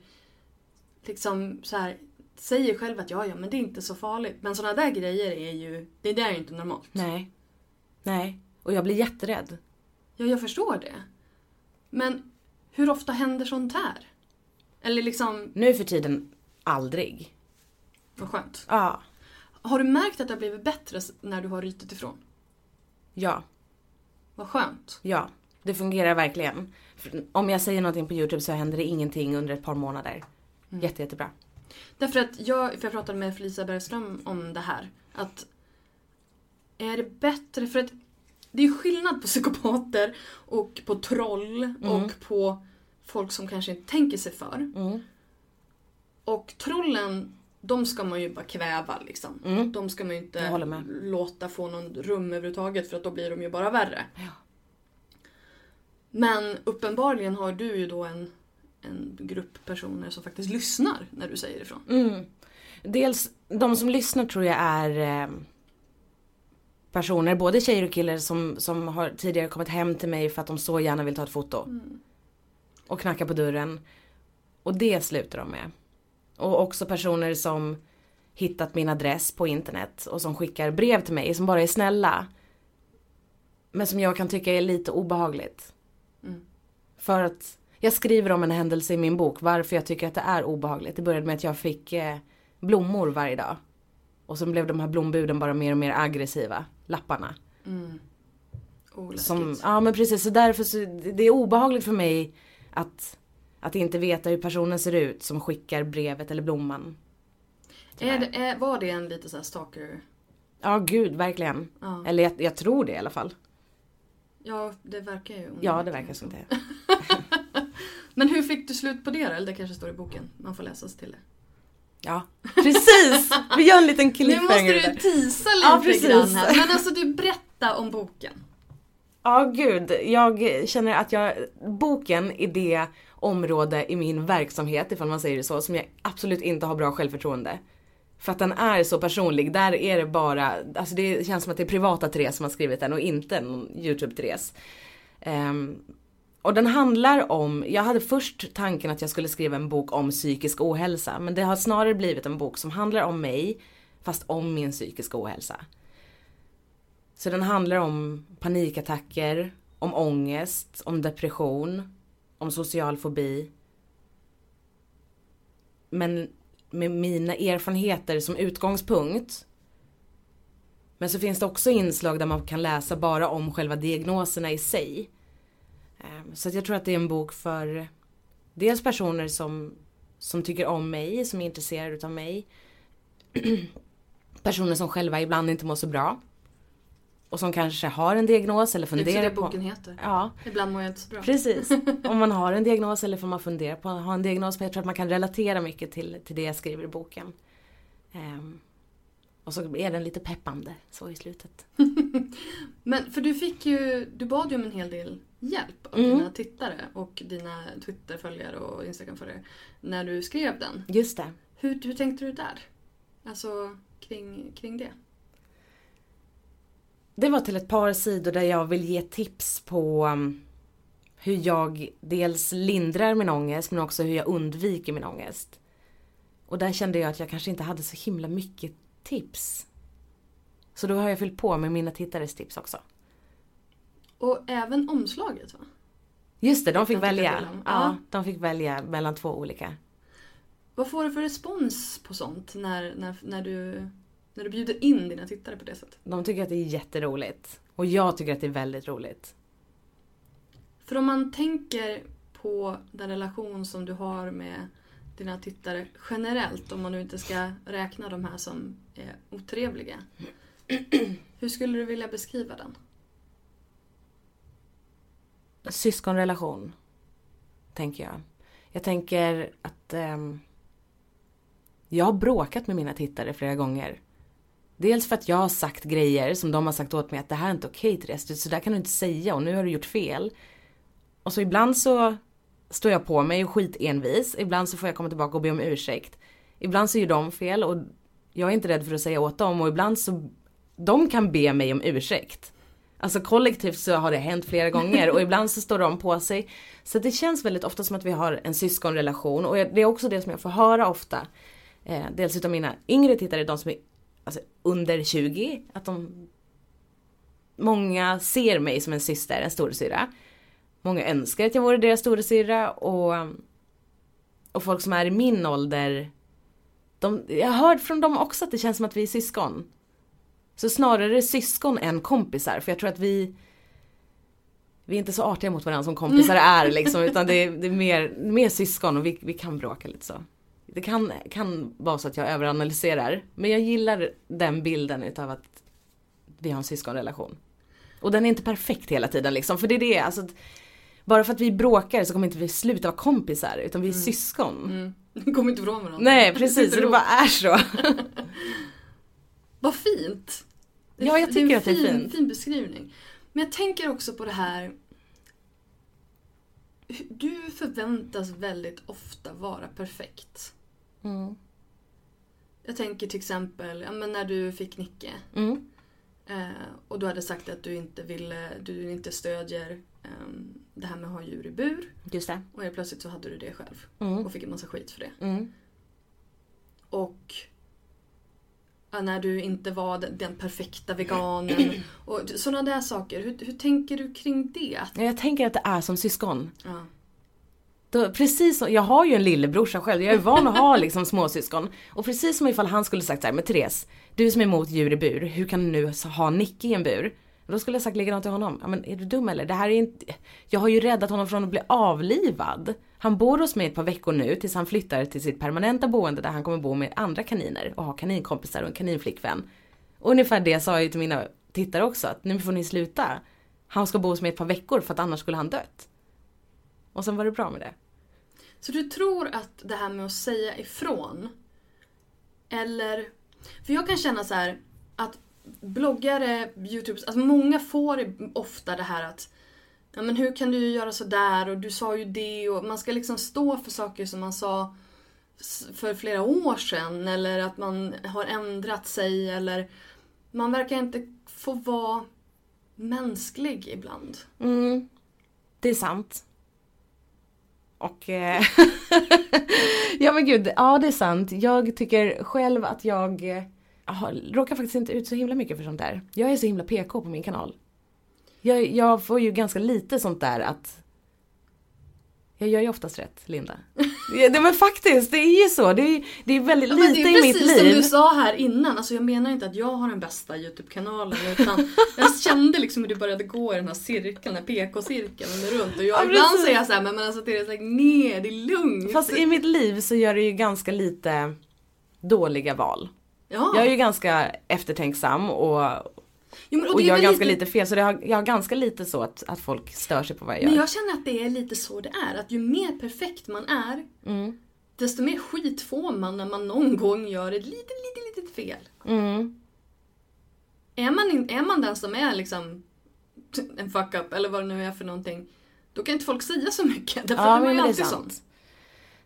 liksom så här säger själv att ja, ja, men det är inte så farligt. Men sådana där grejer är ju, det där är ju inte normalt.
Nej. Nej. Och jag blir jätterädd.
Ja, jag förstår det. Men hur ofta händer sånt här? Eller liksom,
Nu för tiden aldrig.
vad skönt.
Ja.
Har du märkt att det har blivit bättre när du har rytit ifrån?
Ja.
Vad skönt.
Ja. Det fungerar verkligen. Om jag säger någonting på Youtube så händer det ingenting under ett par månader. Jätte, jättebra.
Därför att jag, för jag pratade med Felicia Bergström om det här. Att är det bättre, för att det är ju skillnad på psykopater och på troll och på folk som kanske inte tänker sig för.
Mm.
Och trollen, de ska man ju bara kväva liksom. De ska man ju inte låta få någon rum överhuvudtaget för att då blir de ju bara värre. Men uppenbarligen har du ju då en, en grupp personer som faktiskt lyssnar när du säger ifrån.
Mm. Dels, de som lyssnar tror jag är eh, personer, både tjejer och killar som, som har tidigare kommit hem till mig för att de så gärna vill ta ett foto. Och knacka på dörren. Och det slutar de med. Och också personer som hittat min adress på internet och som skickar brev till mig som bara är snälla. Men som jag kan tycka är lite obehagligt. För att jag skriver om en händelse i min bok varför jag tycker att det är obehagligt. Det började med att jag fick eh, blommor varje dag. Och sen blev de här blombuden bara mer och mer aggressiva. Lapparna.
Oh,
Som, ja men precis, så därför så, det är obehagligt för mig att, att inte veta hur personen ser ut som skickar brevet eller blomman.
Är är, var det en lite så här stalker?
Ja gud, verkligen.
Ja.
Eller jag, jag tror det i alla fall.
Ja, det verkar ju.
Ja, det verkar som det.
Men hur fick du slut på det då? Eller det kanske står i boken. Man får läsa sig till det.
Ja, precis! Vi gör en liten
Nu måste
cliffhanger
du tisa
Ja,
lite
precis.
grann här. Men alltså du, berätta om boken.
Ja, gud. Jag känner att jag, boken är det område i min verksamhet, ifall man säger det så, som jag absolut inte har bra självförtroende. För att den är så personlig. Där är det bara, alltså det känns som att det är privata Therese som har skrivit den och inte någon YouTube-Therese. Um, ehm, och den handlar om, jag hade först tanken att jag skulle skriva en bok om psykisk ohälsa. Men det har snarare blivit en bok som handlar om mig, fast om min psykiska ohälsa. Så den handlar om panikattacker, om ångest, om depression, om social fobi. Men med mina erfarenheter som utgångspunkt. Men så finns det också inslag där man kan läsa bara om själva diagnoserna i sig. Ehm, så att jag tror att det är en bok för dels personer som, som tycker om mig, som är intresserade av mig. personer som själva ibland inte mår så bra. Och som kanske har en diagnos eller
Det är också
funderar
det
på...
boken heter.
Ja,
Ibland mår jag inte så bra.
precis. Om man har en diagnos eller om man funderar på att ha en diagnos. Men jag tror att man kan relatera mycket till, till det jag skriver i boken. Ehm, och så är den lite peppande så i slutet.
Men för du fick ju, du bad ju om en hel del hjälp av
Mm.
dina tittare och dina Twitterföljare och Instagramföljare när du skrev den.
Just det.
Hur, hur tänkte du där? Alltså kring, kring det?
Det var till ett par sidor där jag vill ge tips på um, hur jag dels lindrar min ångest men också hur jag undviker min ångest. Och där kände jag att jag kanske inte hade så himla mycket tips. Så då har jag fyllt på med mina tittares tips också.
Och även omslaget va?
Just det, de fick välja. Ja. de fick välja mellan två olika.
Vad får du för respons på sånt när, när, när, du, när du bjuder in dina tittare på det sättet?
De tycker att det är jätteroligt. Och jag tycker att det är väldigt roligt.
För om man tänker på den relation som du har med dina tittare generellt, om man nu inte ska räkna de här som är otrevliga. Hur skulle du vilja beskriva den?
Syskonrelation. Tänker jag. Jag tänker att ehm, jag har bråkat med mina tittare flera gånger. Dels för att jag har sagt grejer som de har sagt åt mig att det här är inte okej Therese, så där kan du inte säga och nu har du gjort fel. Och så ibland så står jag på mig och skitenvis. Ibland så får jag komma tillbaka och be om ursäkt. Ibland så gör de fel och jag är inte rädd för att säga åt dem och ibland så de kan be mig om ursäkt. Alltså kollektivt så har det hänt flera gånger och ibland så står de på sig. Så det känns väldigt ofta som att vi har en syskonrelation och det är också det som jag får höra ofta. Eh, dels utav mina yngre tittare, de som är alltså, under 20, att de Många ser mig som en syster, en storasyrra. Många önskar att jag vore deras storasyrra och, och folk som är i min ålder. De, jag har hört från dem också att det känns som att vi är syskon. Så snarare syskon än kompisar för jag tror att vi vi är inte så artiga mot varandra som kompisar är liksom utan det är, det är mer, mer syskon och vi, vi kan bråka lite så. Det kan, kan vara så att jag överanalyserar men jag gillar den bilden utav att vi har en syskonrelation. Och den är inte perfekt hela tiden liksom för det är det, alltså bara för att vi bråkar så kommer inte vi sluta vara kompisar utan vi är syskon.
Vi kommer inte ifrån varandra.
Nej precis, det
och-
bara är så.
Vad fint!
Ja, jag
är
tycker att det är
fin,
fint.
fin beskrivning. Men jag tänker också på det här. Du förväntas väldigt ofta vara perfekt.
Mm.
Jag tänker till exempel ja, men när du fick Nicke.
Mm.
Eh, och du hade sagt att du inte ville, du inte stödjer eh, det här med att ha djur i bur.
Just det.
Och helt plötsligt så hade du det själv.
Mm.
Och fick en massa skit för det.
Mm.
Och ja, när du inte var den, den perfekta veganen. Och sådana där saker. Hur, hur tänker du kring det?
Jag tänker att det är som syskon.
Ja.
Då, precis som, jag har ju en lillebrorsa själv, jag är van att ha liksom småsyskon. Och precis som ifall han skulle sagt så här, men Therese, du som är emot djur i bur, hur kan du nu ha Nicky i en bur? Då skulle jag sagt likadant till honom, ja, men är du dum eller? Det här är inte, jag har ju räddat honom från att bli avlivad. Han bor hos mig ett par veckor nu tills han flyttar till sitt permanenta boende där han kommer bo med andra kaniner och ha kaninkompisar och en kaninflickvän. Och ungefär det sa jag ju till mina tittare också, att nu får ni sluta. Han ska bo hos mig ett par veckor för att annars skulle han dött. Och sen var det bra med det.
Så du tror att det här med att säga ifrån eller... För jag kan känna så här att bloggare, youtubers, alltså många får ofta det här att Ja men hur kan du göra så där och du sa ju det och man ska liksom stå för saker som man sa för flera år sedan eller att man har ändrat sig eller man verkar inte få vara mänsklig ibland.
Mm, det är sant. Och... Eh, ja men gud, ja det är sant. Jag tycker själv att jag eh, aha, råkar faktiskt inte ut så himla mycket för sånt där. Jag är så himla PK på min kanal. Jag, jag får ju ganska lite sånt där att... Jag gör ju oftast rätt, Linda. Ja, det, men faktiskt, det är ju så. Det är, det är väldigt
Ja,
lite
det är
i mitt
precis som
liv.
du sa här innan, alltså jag menar inte att jag har den bästa YouTube-kanalen utan jag kände liksom hur du började gå i den här cirkeln, den här PK-cirkeln runt och jag,
Ja,
ibland säger jag såhär, men men alltså det är såhär, nej det är lugnt.
Fast i mitt liv så gör det ju ganska lite dåliga val.
ja.
Jag är ju ganska eftertänksam och,
jo, men,
och
är
gör
väl
ganska lite fel så har, jag har ganska lite så att, att folk stör sig på vad jag gör.
Men jag känner att det är lite så det är, att ju mer perfekt man är
Mm.
desto mer skit får man när man någon gång gör ett litet, litet, litet fel.
Mm.
Är man, är man den som är liksom en fuck-up eller vad det nu är för någonting, då kan inte folk säga så mycket. Därför
Ja
att
men
är
är
alltid
sant.
sån.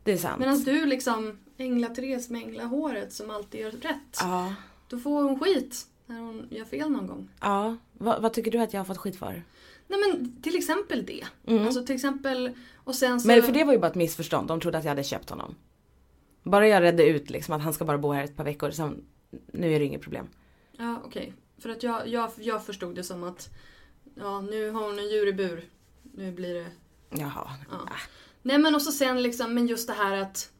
Det är sant.
Medan du liksom, Ängla-Therese med änglahåret som alltid gör rätt.
Ja.
Då får hon skit när hon gör fel någon gång.
ja. Vad, vad tycker du att jag har fått skit för?
Nej men till exempel det. Alltså till exempel, och sen så...
Mm. Men för det var ju bara ett missförstånd. De trodde att jag hade köpt honom. Bara jag redde ut liksom att han ska bara bo här ett par veckor. Sen, nu är det inget problem.
Ja okej. För att jag, jag, jag förstod det som att, ja nu har hon en djur i bur. Nu blir det...
Jaha.
Ja. Nej men och så sen liksom, men just det här att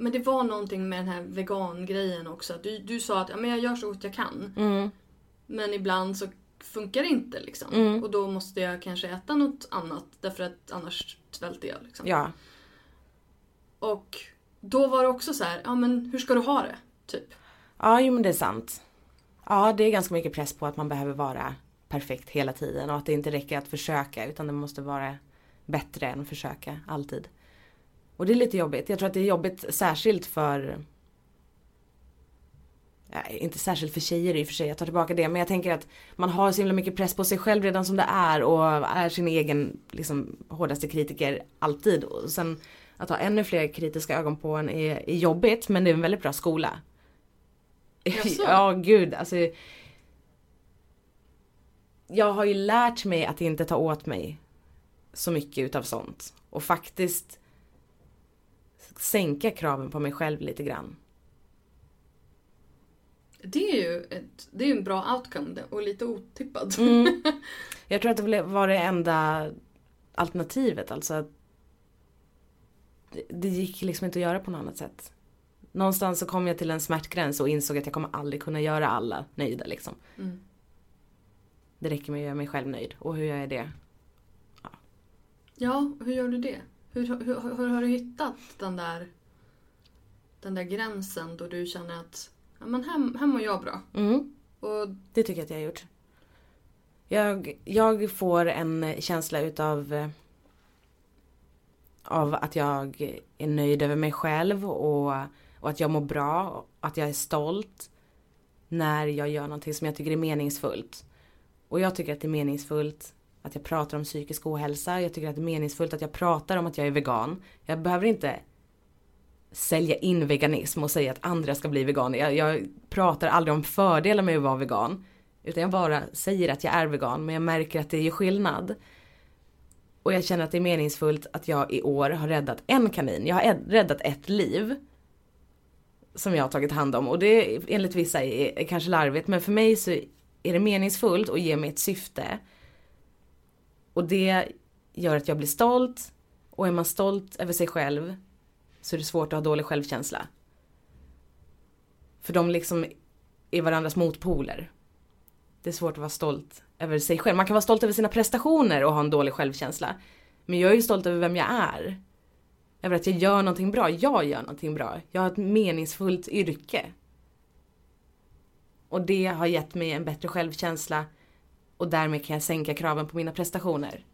men det var någonting med den här vegangrejen också. Att du, du sa att ja, men jag gör så gott jag kan.
Mm.
Men ibland så funkar det inte liksom. Och då måste jag kanske äta något annat därför att annars svälter jag. Liksom.
Ja.
Och då var det också så här, ja men hur ska du ha det? Typ.
Ja, jo men det är sant. Ja, det är ganska mycket press på att man behöver vara perfekt hela tiden och att det inte räcker att försöka utan det måste vara bättre än att försöka alltid. Och det är lite jobbigt. Jag tror att det är jobbigt särskilt för Nej, inte särskilt för tjejer i och för sig, jag tar tillbaka det. Men jag tänker att man har så himla mycket press på sig själv redan som det är och är sin egen liksom, hårdaste kritiker alltid. Och sen att ha ännu fler kritiska ögon på en är, är jobbigt men det är en väldigt bra skola. Ja, gud. Alltså, jag har ju lärt mig att inte ta åt mig så mycket utav sånt. Och faktiskt sänka kraven på mig själv lite grann.
Det är ju ett, det är en bra outcome och lite otippad.
Mm. Jag tror att det var det enda alternativet. Alltså att det, gick liksom inte att göra på något annat sätt. Någonstans så kom jag till en smärtgräns och insåg att jag kommer aldrig kunna göra alla nöjda liksom.
Mm.
Det räcker med att göra mig själv nöjd. Och hur gör jag det?
Ja, hur gör du det? Hur, hur, hur, har du hittat den där, den där gränsen då du känner att ja, men här, här mår jag bra?
Mm.
Och
Det tycker jag att jag har gjort. Jag, jag får en känsla utav av att jag är nöjd över mig själv och, och att jag mår bra och att jag är stolt när jag gör någonting som jag tycker är meningsfullt. Och jag tycker att det är meningsfullt att jag pratar om psykisk ohälsa. Jag tycker att det är meningsfullt att jag pratar om att jag är vegan. Jag behöver inte sälja in veganism och säga att andra ska bli veganer. Jag, jag pratar aldrig om fördelar med att vara vegan. Utan jag bara säger att jag är vegan men jag märker att det gör skillnad. Och jag känner att det är meningsfullt att jag i år har räddat en kanin. Jag har räddat ett liv. Som jag har tagit hand om och det enligt vissa är, är kanske larvigt men för mig så är det meningsfullt och ger mig ett syfte. Och det gör att jag blir stolt. Och är man stolt över sig själv så är det svårt att ha dålig självkänsla. För de liksom är varandras motpoler. Det är svårt att vara stolt över sig själv. Man kan vara stolt över sina prestationer och ha en dålig självkänsla. Men jag är ju stolt över vem jag är. Över att jag gör någonting bra. Jag gör någonting bra. Jag har ett meningsfullt yrke. Och det har gett mig en bättre självkänsla och därmed kan jag sänka kraven på mina prestationer.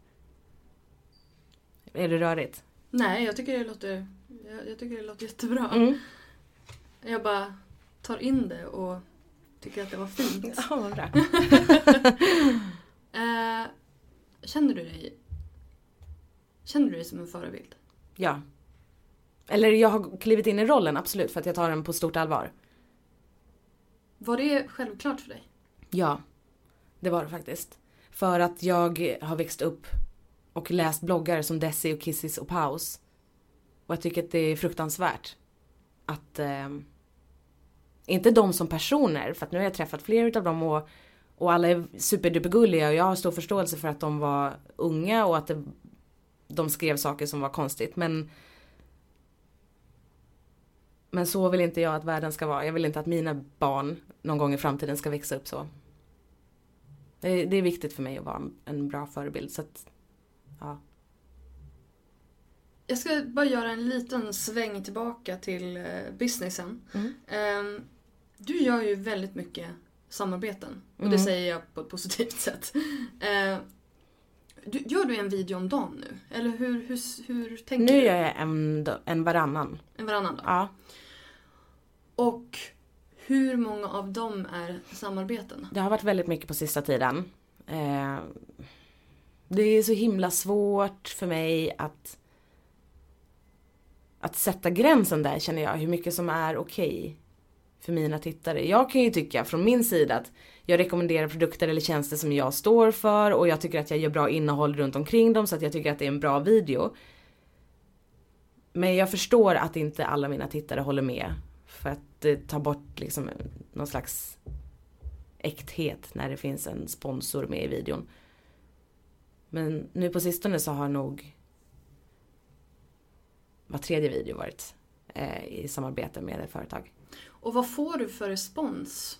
Är det rörigt?
nej, jag tycker det låter, jag, jag tycker det låter jättebra.
Mm.
Jag bara tar in det och tycker att det var fint.
Ja, vad bra.
Eh, känner du dig Känner du dig som en förebild?
Ja. Eller jag har klivit in i rollen, absolut, för att jag tar den på stort allvar.
Var det självklart för dig?
Ja, det var det faktiskt. För att jag har växt upp och läst bloggar som Desi och Kissis och Paus. Och jag tycker att det är fruktansvärt att... Eh, inte de som personer, för att nu har jag träffat flera av dem och, och alla är superdupergulliga och jag har stor förståelse för att de var unga och att det, de skrev saker som var konstigt. Men men så vill inte jag att världen ska vara. Jag vill inte att mina barn någon gång i framtiden ska växa upp så. Det är, det är viktigt för mig att vara en bra förebild. Så att, ja.
Jag ska bara göra en liten sväng tillbaka till eh, businessen.
Mm.
Ehm, du gör ju väldigt mycket samarbeten. Och det
Mm.
säger jag på ett positivt sätt. Ehm, du, gör du en video om dagen nu? Eller hur, hur, hur tänker
Nu
du?
gör jag en, en varannan.
En varannan dag?
Ja.
Och hur många av dem är samarbeten?
Det har varit väldigt mycket på sista tiden. Eh, det är så himla svårt för mig att att sätta gränsen där känner jag. Hur mycket som är okej för mina tittare. Jag kan ju tycka från min sida att jag rekommenderar produkter eller tjänster som jag står för och jag tycker att jag gör bra innehåll runt omkring dem så att jag tycker att det är en bra video. Men jag förstår att inte alla mina tittare håller med. För att det tar bort liksom någon slags äkthet när det finns en sponsor med i videon. Men nu på sistone så har nog var tredje video varit eh, i samarbete med ett företag.
Och vad får du för respons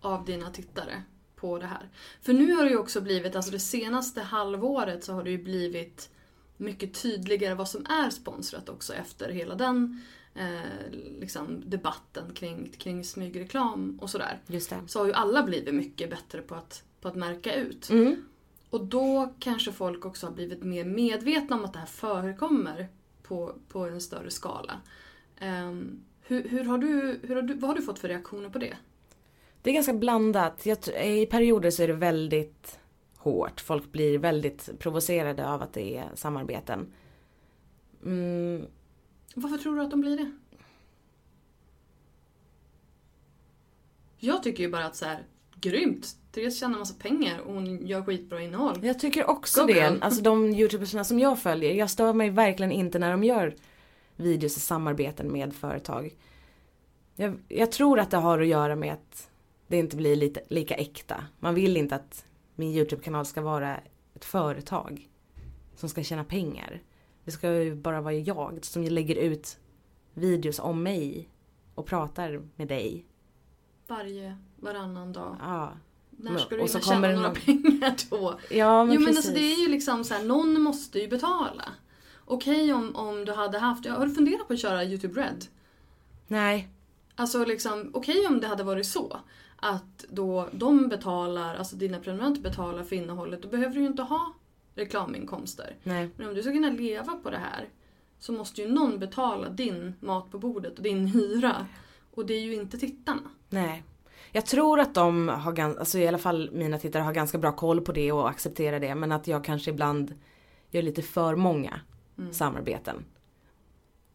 av dina tittare på det här? För nu har det ju också blivit, alltså det senaste halvåret så har det ju blivit mycket tydligare vad som är sponsrat också efter hela den eh, liksom debatten kring, kring smygreklam och sådär.
Just det.
Så har ju alla blivit mycket bättre på att, på att märka ut.
Mm.
Och då kanske folk också har blivit mer medvetna om att det här förekommer på, på en större skala. Ehm, hur, hur har du, hur har du, vad har du fått för reaktioner på det?
Det är ganska blandat. Jag, I perioder så är det väldigt hårt. Folk blir väldigt provocerade av att det är samarbeten. Mm,
Varför tror du att de blir det? Jag tycker ju bara att så här, grymt! Therese tjänar massa pengar och hon gör skitbra innehåll.
Jag tycker också
Go
det. Alltså de youtubersna som jag följer. Jag stör mig verkligen inte när de gör videos i samarbeten med företag. Jag, jag tror att det har att göra med att det inte blir lite, lika äkta. Man vill inte att min YouTube-kanal ska vara ett företag. som ska tjäna pengar. Det ska ju bara vara jag som lägger ut videos om mig och pratar med dig.
Varje, varannan dag.
Ja.
När
Men-
ska du
och så
hinna tjäna några
någon-
pengar då?
Ja men
jo men
precis.
alltså det är ju liksom så här, någon måste ju betala. Okej om, om du hade haft, ja, har du funderat på att köra YouTube Red?
Nej.
Alltså liksom, okej om det hade varit så. Att då de betalar, alltså dina prenumeranter betalar för innehållet, då behöver du ju inte ha reklaminkomster.
Nej.
Men om du ska kunna leva på det här så måste ju någon betala din mat på bordet och din hyra. Och det är ju inte tittarna.
Nej. Jag tror att de har ganska, alltså i alla fall mina tittare har ganska bra koll på det och accepterar det. Men att jag kanske ibland gör lite för många samarbeten.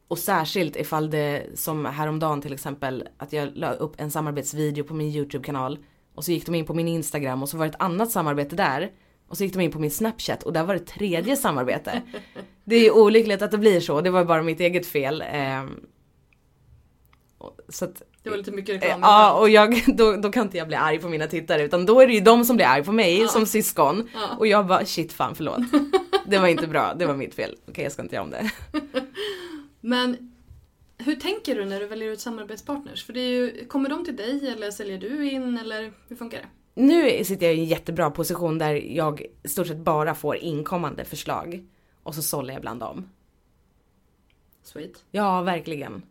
Och särskilt ifall det som häromdagen till exempel att jag la upp en samarbetsvideo på min YouTube-kanal. Och så gick de in på min Instagram och så var det ett annat samarbete där. Och så gick de in på min Snapchat och där var det tredje samarbete. Det är ju olyckligt att det blir så, det var bara mitt eget fel. Ehm, så att
Det var lite mycket
Eh,
reklam.
Ja och jag, då, då kan inte jag bli arg på mina tittare utan då är det ju de som blir arg på mig
Ja.
som syskon.
Ja.
Och jag bara shit fan förlåt. Det var inte bra, det var mitt fel. Okej jag ska inte göra om det.
Men hur tänker du när du väljer ut samarbetspartners? För det är ju, kommer de till dig eller säljer du in eller hur funkar det?
Nu sitter jag i en jättebra position där jag stort sett bara får inkommande förslag. Och så sållar jag bland dem.
Sweet.
Ja verkligen.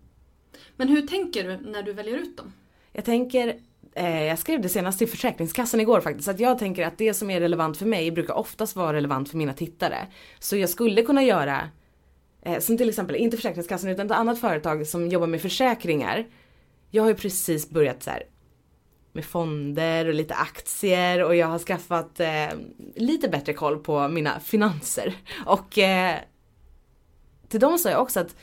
Men hur tänker du när du väljer ut dem?
Jag tänker, eh, jag skrev det senast till Försäkringskassan igår faktiskt, att jag tänker att det som är relevant för mig brukar oftast vara relevant för mina tittare. Så jag skulle kunna göra, eh, som till exempel, inte Försäkringskassan utan ett annat företag som jobbar med försäkringar. Jag har ju precis börjat så här med fonder och lite aktier och jag har skaffat eh, lite bättre koll på mina finanser. Och eh, till dem sa jag också att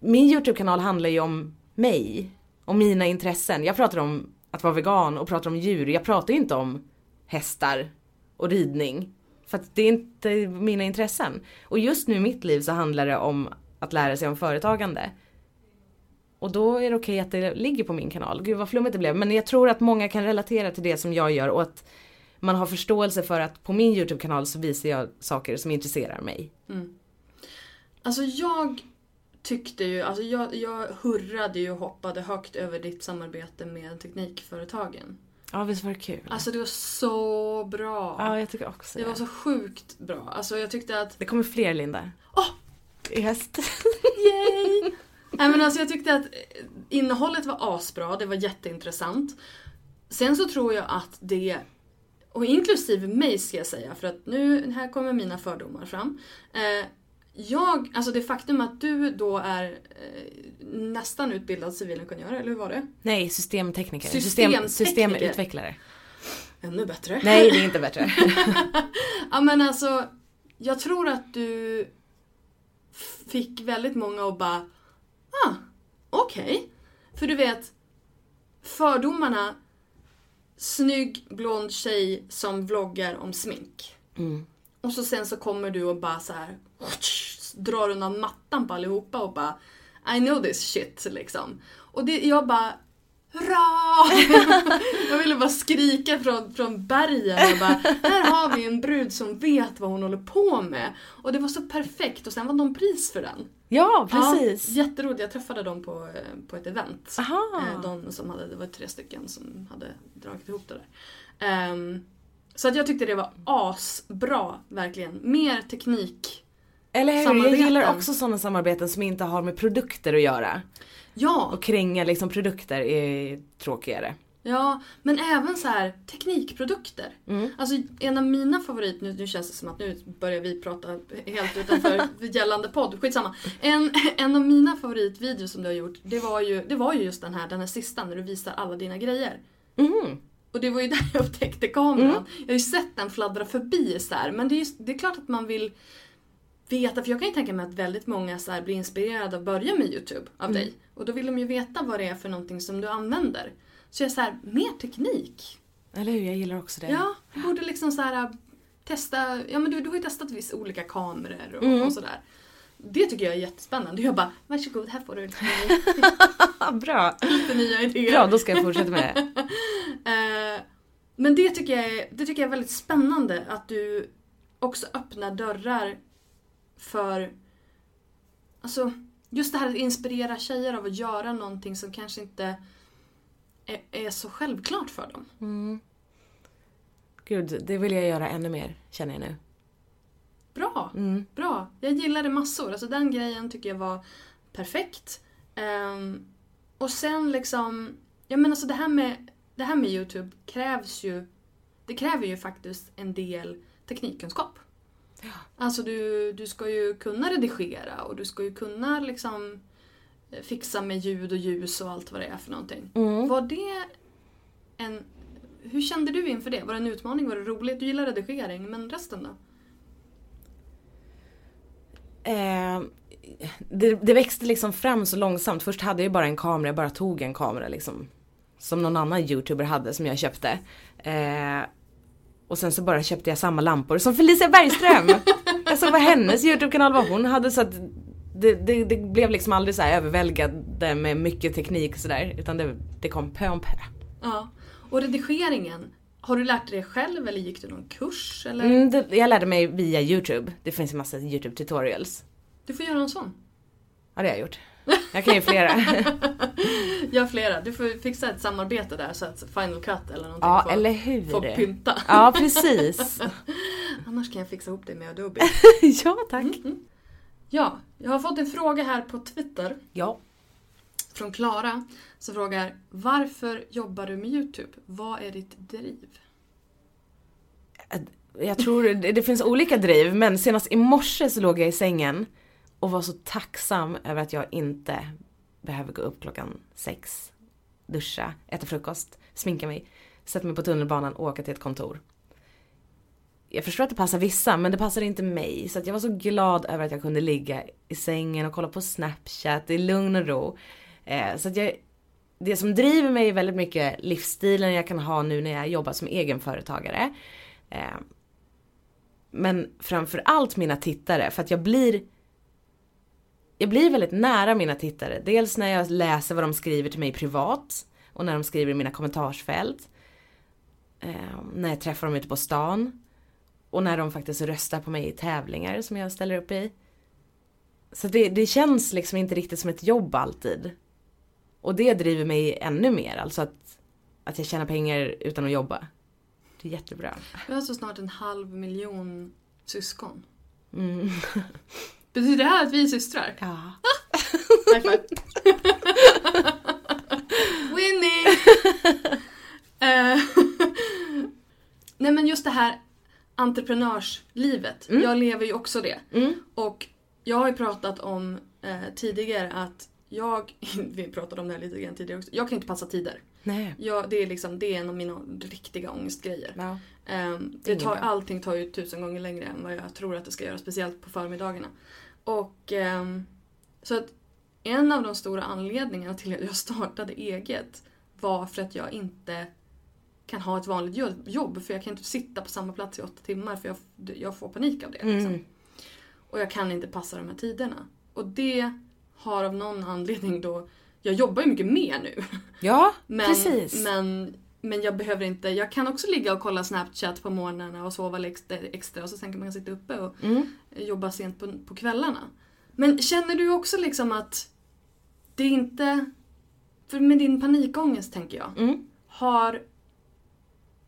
min YouTube-kanal handlar ju om mig. och mina intressen. Jag pratar om att vara vegan och pratar om djur. Jag pratar ju inte om hästar och ridning. För att det är inte mina intressen. Och just nu i mitt liv så handlar det om att lära sig om företagande. Och då är det okej att det ligger på min kanal. Gud vad flummigt det blev. Men jag tror att många kan relatera till det som jag gör och att man har förståelse för att på min YouTube-kanal så visar jag saker som intresserar mig.
Alltså jag tyckte ju, alltså jag, jag hurrade ju och hoppade högt över ditt samarbete med teknikföretagen.
Ja visst var det kul?
Alltså det var så bra.
ja jag tycker också
det var så sjukt bra. Alltså jag tyckte att...
Det kommer fler Linda.
Åh!
I höst.
Yay! Nej men alltså jag tyckte att eh, innehållet var asbra, det var jätteintressant. Sen så tror jag att det, och inklusive mig ska jag säga, för att nu, här kommer mina fördomar fram. Eh, jag, alltså det faktum att du då är eh, nästan utbildad civilingenjör, eller hur var det?
Nej, systemtekniker.
Systemtekniker.
System, systemutvecklare.
Ännu bättre.
Nej, det är inte bättre.
Ja men alltså, jag tror att du fick väldigt många att bara, ah, okej. För du vet, fördomarna, snygg blond tjej som vloggar om smink.
Mm.
Och så sen så kommer du och bara så här drar undan mattan på allihopa och bara I know this shit liksom. Och det, jag bara Hurra! jag ville bara skrika från, från bergen och bara Här har vi en brud som vet vad hon håller på med. Och det var så perfekt och sen vann de pris för den.
Ja, precis.
Ja, jätteroligt. Jag träffade dem på, eh, på ett event.
Aha.
Eh, De som hade, det var tre stycken som hade dragit ihop det där. Ehm, så att jag tyckte det var asbra, verkligen. Mer teknik.
Eller hur? Jag gillar också sådana samarbeten som inte har med produkter att göra.
Ja,
Och kränga liksom produkter är tråkigare.
ja, men även så här teknikprodukter.
Mm.
Alltså en av mina favorit, nu, nu känns det som att nu börjar vi prata helt utanför gällande podd, skitsamma. En, en av mina favoritvideos som du har gjort, det var, ju, det var ju just den här, den här sista när du visar alla dina grejer.
Mm.
Och det var ju där jag upptäckte kameran. Jag har ju sett den fladdra förbi så här, men det är, ju, det är klart att man vill veta, för jag kan ju tänka mig att väldigt många så blir inspirerade att börja med YouTube av dig. Och då vill de ju veta vad det är för någonting som du använder. Så jag är så här, mer teknik.
Eller hur? Jag gillar också det.
Ja, du borde liksom så här testa, ja men du, du har ju testat vissa olika kameror och, och sådär. Det tycker jag är jättespännande. Jag bara, varsågod här får du lite,
bra.
lite nya idéer.
Bra, då ska jag fortsätta med det.
Eh, men det tycker, jag är, det tycker jag är väldigt spännande att du också öppnar dörrar för... Alltså, just det här att inspirera tjejer av att göra någonting som kanske inte är, är så självklart för dem.
Gud, det vill jag göra ännu mer, känner jag nu.
Bra! Bra! Jag gillade massor. Alltså den grejen tycker jag var perfekt. Ehm, och sen liksom... Ja men alltså det här med, det här med YouTube krävs ju... Det kräver ju faktiskt en del teknikkunskap. Alltså du, du ska ju kunna redigera och du ska ju kunna liksom eh, fixa med ljud och ljus och allt vad det är för någonting. Var det en... Hur kände du inför det? Var det en utmaning? Var det roligt? Du gillar redigering, men resten då?
Eh, det, det växte liksom fram så långsamt. Först hade jag bara en kamera, jag bara tog en kamera liksom. Som någon annan youtuber hade som jag köpte. Eh, och sen så bara köpte jag samma lampor som Felicia Bergström. jag såg vad hennes YouTube-kanal vad hon hade så att det, det, det blev liksom aldrig så här överväldigande med mycket teknik och sådär. Utan det, det kom pö om pö.
Ja. Och redigeringen, har du lärt dig det själv eller gick du någon kurs? Eller?
Mm, det, jag lärde mig via YouTube. Det finns en massa YouTube tutorials.
Du får göra en sån.
Ja det har jag gjort. Jag kan ju flera.
Gör flera. Du får fixa ett samarbete där så att Final Cut eller någonting
ja
får,
eller hur.
får pynta.
Ja precis.
Annars kan jag fixa ihop det med Adobe.
ja tack.
Ja, jag har fått en fråga här på Twitter
Ja.
från Klara som frågar Varför jobbar du med YouTube? Vad är ditt driv?
Jag tror det, det finns olika driv men senast i morse så låg jag i sängen och var så tacksam över att jag inte behöver gå upp klockan sex, duscha, äta frukost, sminka mig, sätta mig på tunnelbanan och åka till ett kontor. Jag förstår att det passar vissa men det passar inte mig så att jag var så glad över att jag kunde ligga i sängen och kolla på snapchat i lugn och ro. Eh, så att jag, det som driver mig är väldigt mycket livsstilen jag kan ha nu när jag jobbar som egenföretagare. Eh, men framförallt mina tittare för att jag blir jag blir väldigt nära mina tittare. Dels när jag läser vad de skriver till mig privat och när de skriver i mina kommentarsfält. Eh, när jag träffar dem ute på stan. Och när de faktiskt röstar på mig i tävlingar som jag ställer upp i. Så det, det känns liksom inte riktigt som ett jobb alltid. Och det driver mig ännu mer, alltså att, att jag tjänar pengar utan att jobba. Det är jättebra.
Vi har så snart en halv miljon syskon.
Mm.
Betyder det här att vi är systrar?
Ja.
High five. Winning! Nej men just det här entreprenörslivet. Jag lever ju också det.
Mm.
Och jag har ju pratat om eh, tidigare att jag, vi pratade om det här lite grann tidigare också, jag kan inte passa tider.
Nej.
Jag, det, är liksom, det är en av mina riktiga ångestgrejer.
Ja.
Ehm, det tar, allting tar ju tusen gånger längre än vad jag tror att det ska göra, speciellt på förmiddagarna. Och ehm, så att en av de stora anledningarna till att jag startade eget var för att jag inte kan ha ett vanligt jo- jobb för jag kan inte sitta på samma plats i åtta timmar för jag, jag får panik av det. Liksom.
Mm.
Och jag kan inte passa de här tiderna. Och det har av någon anledning då, jag jobbar ju mycket mer nu.
Ja,
Men,
precis.
Men, men jag behöver inte, jag kan också ligga och kolla Snapchat på morgnarna och sova extra, extra och så sen kan man sitta uppe och
Mm.
jobba sent på, på kvällarna. Men känner du också liksom att det är inte, för med din panikångest tänker jag,
Mm.
har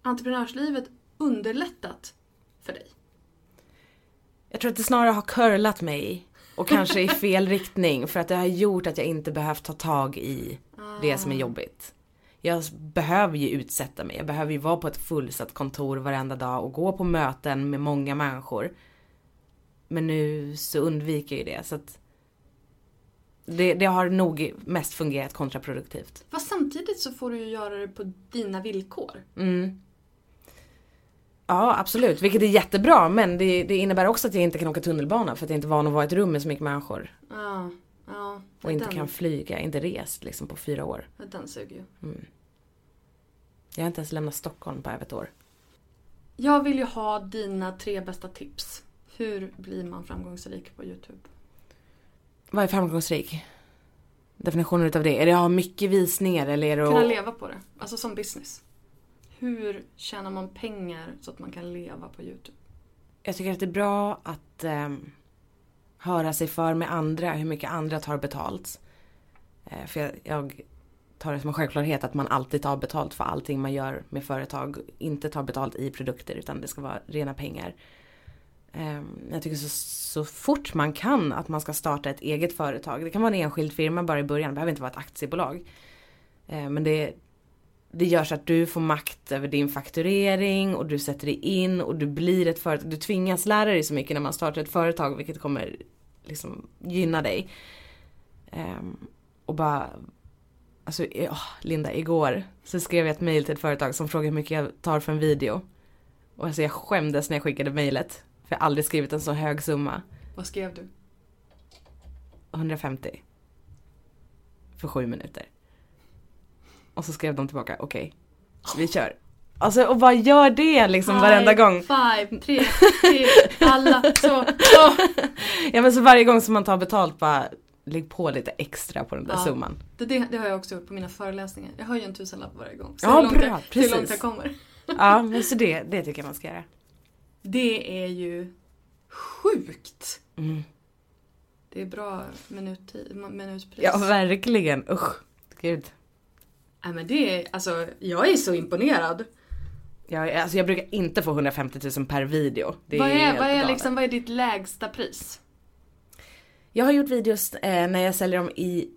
entreprenörslivet underlättat för dig?
Jag tror att det snarare har curlat mig och kanske i fel riktning för att det har gjort att jag inte behövt ta tag i det som är jobbigt. Jag behöver ju utsätta mig, jag behöver ju vara på ett fullsatt kontor varenda dag och gå på möten med många människor. Men nu så undviker jag ju det så att det, det har nog mest fungerat kontraproduktivt.
Fast samtidigt så får du ju göra det på dina villkor.
Mm. Ja absolut, vilket är jättebra men det, det innebär också att jag inte kan åka tunnelbana för att jag inte är van att vara i ett rum med så mycket människor.
Ja, ja.
Och inte
den,
kan flyga, inte rest liksom på fyra år.
Den suger ju.
Jag har inte ens lämnat Stockholm på över ett år.
Jag vill ju ha dina tre bästa tips. Hur blir man framgångsrik på Youtube?
Vad är framgångsrik? Definitionen utav det? Är det att ha mycket visningar eller är det
Kunna
att...
leva på det. Alltså som business. Hur tjänar man pengar så att man kan leva på Youtube?
jag tycker att det är bra att ehm, höra sig för med andra, hur mycket andra tar betalt. Eh, för jag, jag tar det som en självklarhet att man alltid tar betalt för allting man gör med företag. Inte tar betalt i produkter utan det ska vara rena pengar. Ehm, jag tycker så, så fort man kan att man ska starta ett eget företag. Det kan vara en enskild firma bara i början, det behöver inte vara ett aktiebolag. Ehm, men det, det gör så att du får makt över din fakturering och du sätter dig in och du blir ett företag. Du tvingas lära dig så mycket när man startar ett företag vilket kommer liksom gynna dig. Ehm, och bara Alltså oh, Linda, igår så skrev jag ett mail till ett företag som frågade hur mycket jag tar för en video. Och alltså jag skämdes när jag skickade mejlet. För jag har aldrig skrivit en så hög summa.
Vad skrev du?
150. För sju minuter. Och så skrev de tillbaka, okej, vi kör. Alltså och vad gör det liksom varenda gång?
Five, tre, tre, alla, så, så.
Ja men så varje gång som man tar betalt bara lägg på lite extra på den där
Ja.
summan.
Det, det, det har jag också gjort på mina föreläsningar. Jag höjer en tusenlapp varje gång. Så
Ja,
hur långt
bra,
jag, hur
precis.
långt jag kommer.
Ja men så det, det tycker jag man ska göra.
Det är ju sjukt.
Mm.
Det är bra minuttid, minutpris.
Ja verkligen, usch. Gud.
Nej men det är, alltså jag är så imponerad.
Jag, alltså jag brukar inte få 150 000 per video. Det
vad är,
helt
vad är liksom, vad är ditt lägsta pris?
Jag har gjort videos eh, när jag säljer dem i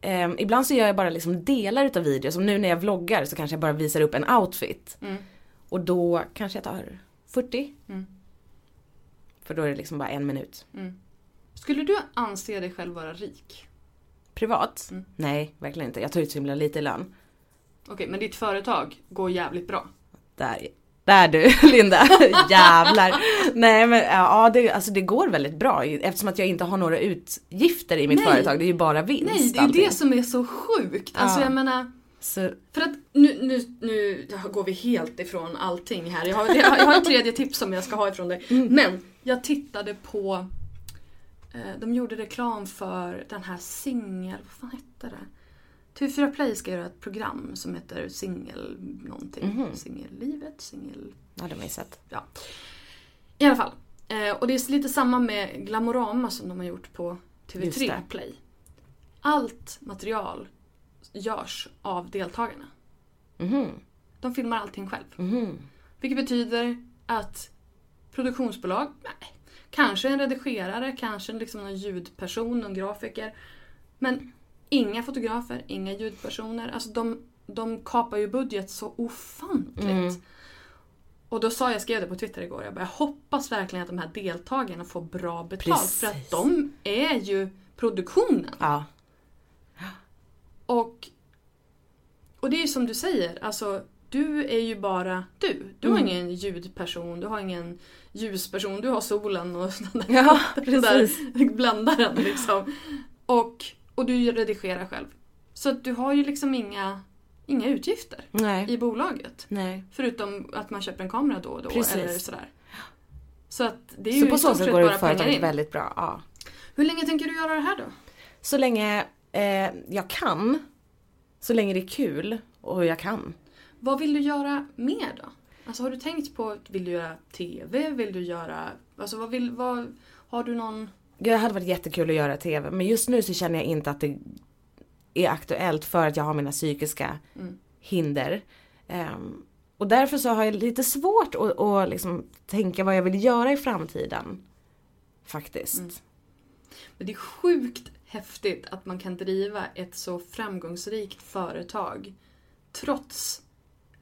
eh, ibland så gör jag bara liksom delar utav videos. Som nu när jag vloggar så kanske jag bara visar upp en outfit.
Mm.
Och då kanske jag tar 40.
Mm.
För då är det liksom bara en minut.
Skulle du anse dig själv vara rik?
Privat?
Mm.
Nej, verkligen inte. Jag tar ut så himla lite i lön.
Okej, men ditt företag går jävligt bra.
Där, där du Linda, jävlar. Nej men ja, det, alltså det går väldigt bra eftersom att jag inte har några utgifter i mitt
Nej.
företag. Det är ju bara vinst.
Nej, det är
allting.
det som är så sjukt. Alltså
Ja.
jag menar,
Så,
för att nu, nu, nu går vi helt ifrån allting här. Jag har, jag har, jag har ett tredje tips som jag ska ha ifrån dig.
Mm.
Men jag tittade på, eh, de gjorde reklam för den här singel, vad fan hette det? TV4 Play ska göra ett program som heter Singel någonting.
Mhm.
Singellivet, singel...
ja det har man ju sett.
Ja. I alla fall. Eh, och det är lite samma med Glamorama som de har gjort på
Just
TV3
det.
Play. Allt material görs av deltagarna.
Mhm,
De filmar allting själv.
mhm.
Vilket betyder att produktionsbolag, nej, kanske en redigerare, kanske liksom någon ljudperson, någon grafiker. Men inga fotografer, inga ljudpersoner. Alltså de, de kapar ju budget så ofantligt.
Mm.
Och då sa jag, skrev det på Twitter igår, jag bara, jag hoppas verkligen att de här deltagarna får bra betalt. För att
Precis.
de är ju produktionen.
Ja.
Och, och det är ju som du säger, alltså du är ju bara du. Du har
Mm.
ingen ljudperson, du har ingen ljusperson, du har solen och den där,
Ja,
där
precis.
bländaren liksom. Och, och du redigerar själv. Så du har ju liksom inga, inga utgifter
Nej.
i bolaget.
Nej.
Förutom att man köper en kamera då och då
Precis.
eller sådär. Så att det är ju
Så
i
på så sätt går det företaget väldigt bra. Ja.
Hur länge tänker du göra det här då?
Så länge eh, jag kan. Så länge det är kul och jag kan.
Vad vill du göra mer då? Alltså har du tänkt på, vill du göra TV? Vill du göra, alltså vad vill, vad, har du någon,
Det hade varit jättekul att göra TV men just nu så känner jag inte att det är aktuellt för att jag har mina psykiska
Mm.
hinder. Ehm, och därför så har jag lite svårt att, att liksom tänka vad jag vill göra i framtiden. Faktiskt.
Mm. men det är sjukt häftigt att man kan driva ett så framgångsrikt företag trots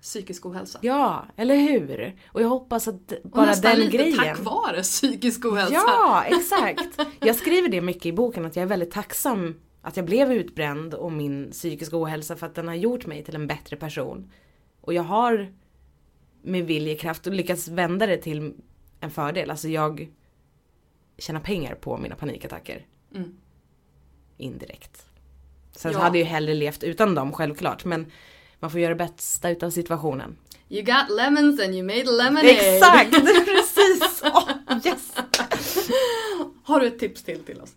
psykisk ohälsa.
Ja, eller hur? Och jag hoppas att
Och
bara
nästan
den
lite
grejen.
tack vare psykisk ohälsa.
Ja, exakt. Jag skriver det mycket i boken att jag är väldigt tacksam att jag blev utbränd och min psykiska ohälsa för att den har gjort mig till en bättre person. Och jag har med viljekraft och lyckats vända det till en fördel. Alltså jag tjänar pengar på mina panikattacker.
Mm.
Indirekt. Sen så
Ja.
hade jag ju hellre levt utan dem självklart men man får göra det bästa utav situationen.
You got lemons and you made lemonade.
Exakt! Precis! Åh, yes!
Har du ett tips till till oss?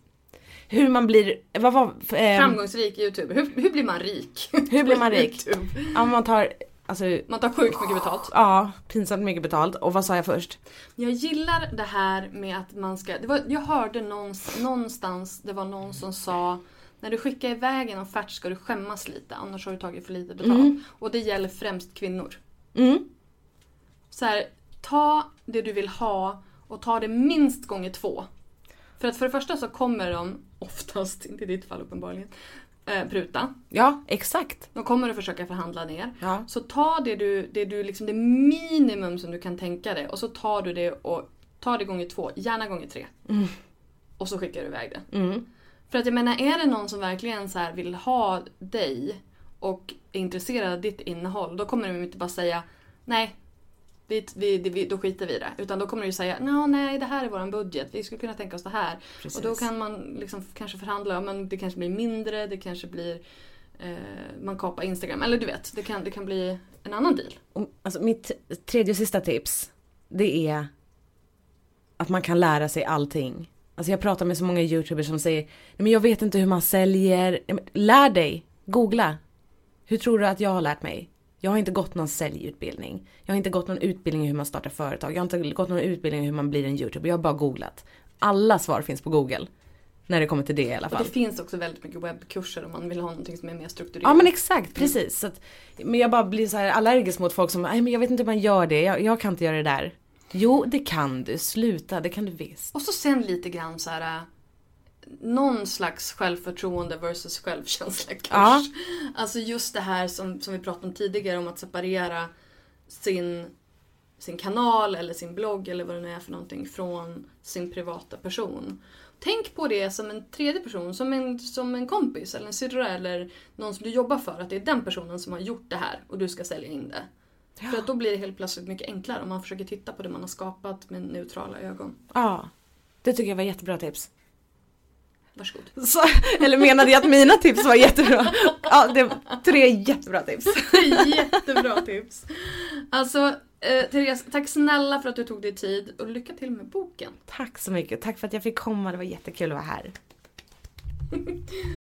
Hur man blir, vad var, ehm,
Framgångsrik youtuber. Hur, hur blir man rik?
Hur blir man rik? Ja, man tar Alltså,
Man tar sjukt mycket betalt.
ja, pinsamt mycket betalt. Och vad sa jag först?
Jag gillar det här med att man ska... Det var, jag hörde någons, någonstans, det var någon som sa när du skickar iväg en offert ska du skämmas lite annars har du tagit för lite betalt. Och det gäller främst kvinnor.
Mm.
Så här, ta det du vill ha och ta det minst gånger två. För att för det första så kommer de oftast, inte i ditt fall uppenbarligen, eh, pruta.
Ja, exakt.
De kommer att försöka förhandla ner.
Ja.
Så ta det du, det du liksom det minimum som du kan tänka dig och så tar du det och tar det gånger två, gärna gånger tre. Och så skickar du iväg det.
Mm.
För att jag menar, är det någon som verkligen så vill ha dig och är intresserad av ditt innehåll, då kommer de inte bara säga nej, vi, vi, vi, då skiter vi i det. Utan då kommer de ju säga "Nå, nej, det här är vår budget, vi skulle kunna tänka oss det här.
Precis.
Och då kan man liksom kanske förhandla, men det kanske blir mindre, det kanske blir eh, man kapar Instagram, eller du vet, det kan, det kan bli en annan deal.
Alltså mitt tredje och sista tips. Det är att man kan lära sig allting. Alltså jag pratar med så många youtubers som säger, nej men jag vet inte hur man säljer. Lär dig, googla. Hur tror du att jag har lärt mig? Jag har inte gått någon säljutbildning. Jag har inte gått någon utbildning i hur man startar företag. Jag har inte gått någon utbildning i hur man blir en youtuber. Jag har bara googlat. Alla svar finns på google. När det kommer till det i alla
Och
fall.
det finns också väldigt mycket webbkurser om man vill ha någonting som är mer strukturerat.
Ja men exakt, precis. Så att, men jag bara blir så här allergisk mot folk som, nej men jag vet inte hur man gör det, jag, jag kan inte göra det där. Jo det kan du, sluta, det kan du visst.
Och så sen lite grann så här. äh, Någon slags självförtroende versus självkänsla kurs.
Ja.
Alltså just det här som, som vi pratade om tidigare om att separera sin, sin kanal eller sin blogg eller vad det nu är för någonting från sin privata person. Tänk på det som en tredje person, som en, som en kompis eller en syrra eller någon som du jobbar för. Att det är den personen som har gjort det här och du ska sälja in det. För att då blir det helt plötsligt mycket enklare om man försöker titta på det man har skapat med neutrala ögon.
Ja, det tycker jag var jättebra tips.
Varsågod.
Så, eller menade jag att mina tips var jättebra? Ja, det var tre jättebra tips.
Jättebra tips. Alltså, eh, Therese, tack snälla för att du tog dig tid och lycka till med boken.
Tack så mycket, tack för att jag fick komma, det var jättekul att vara här.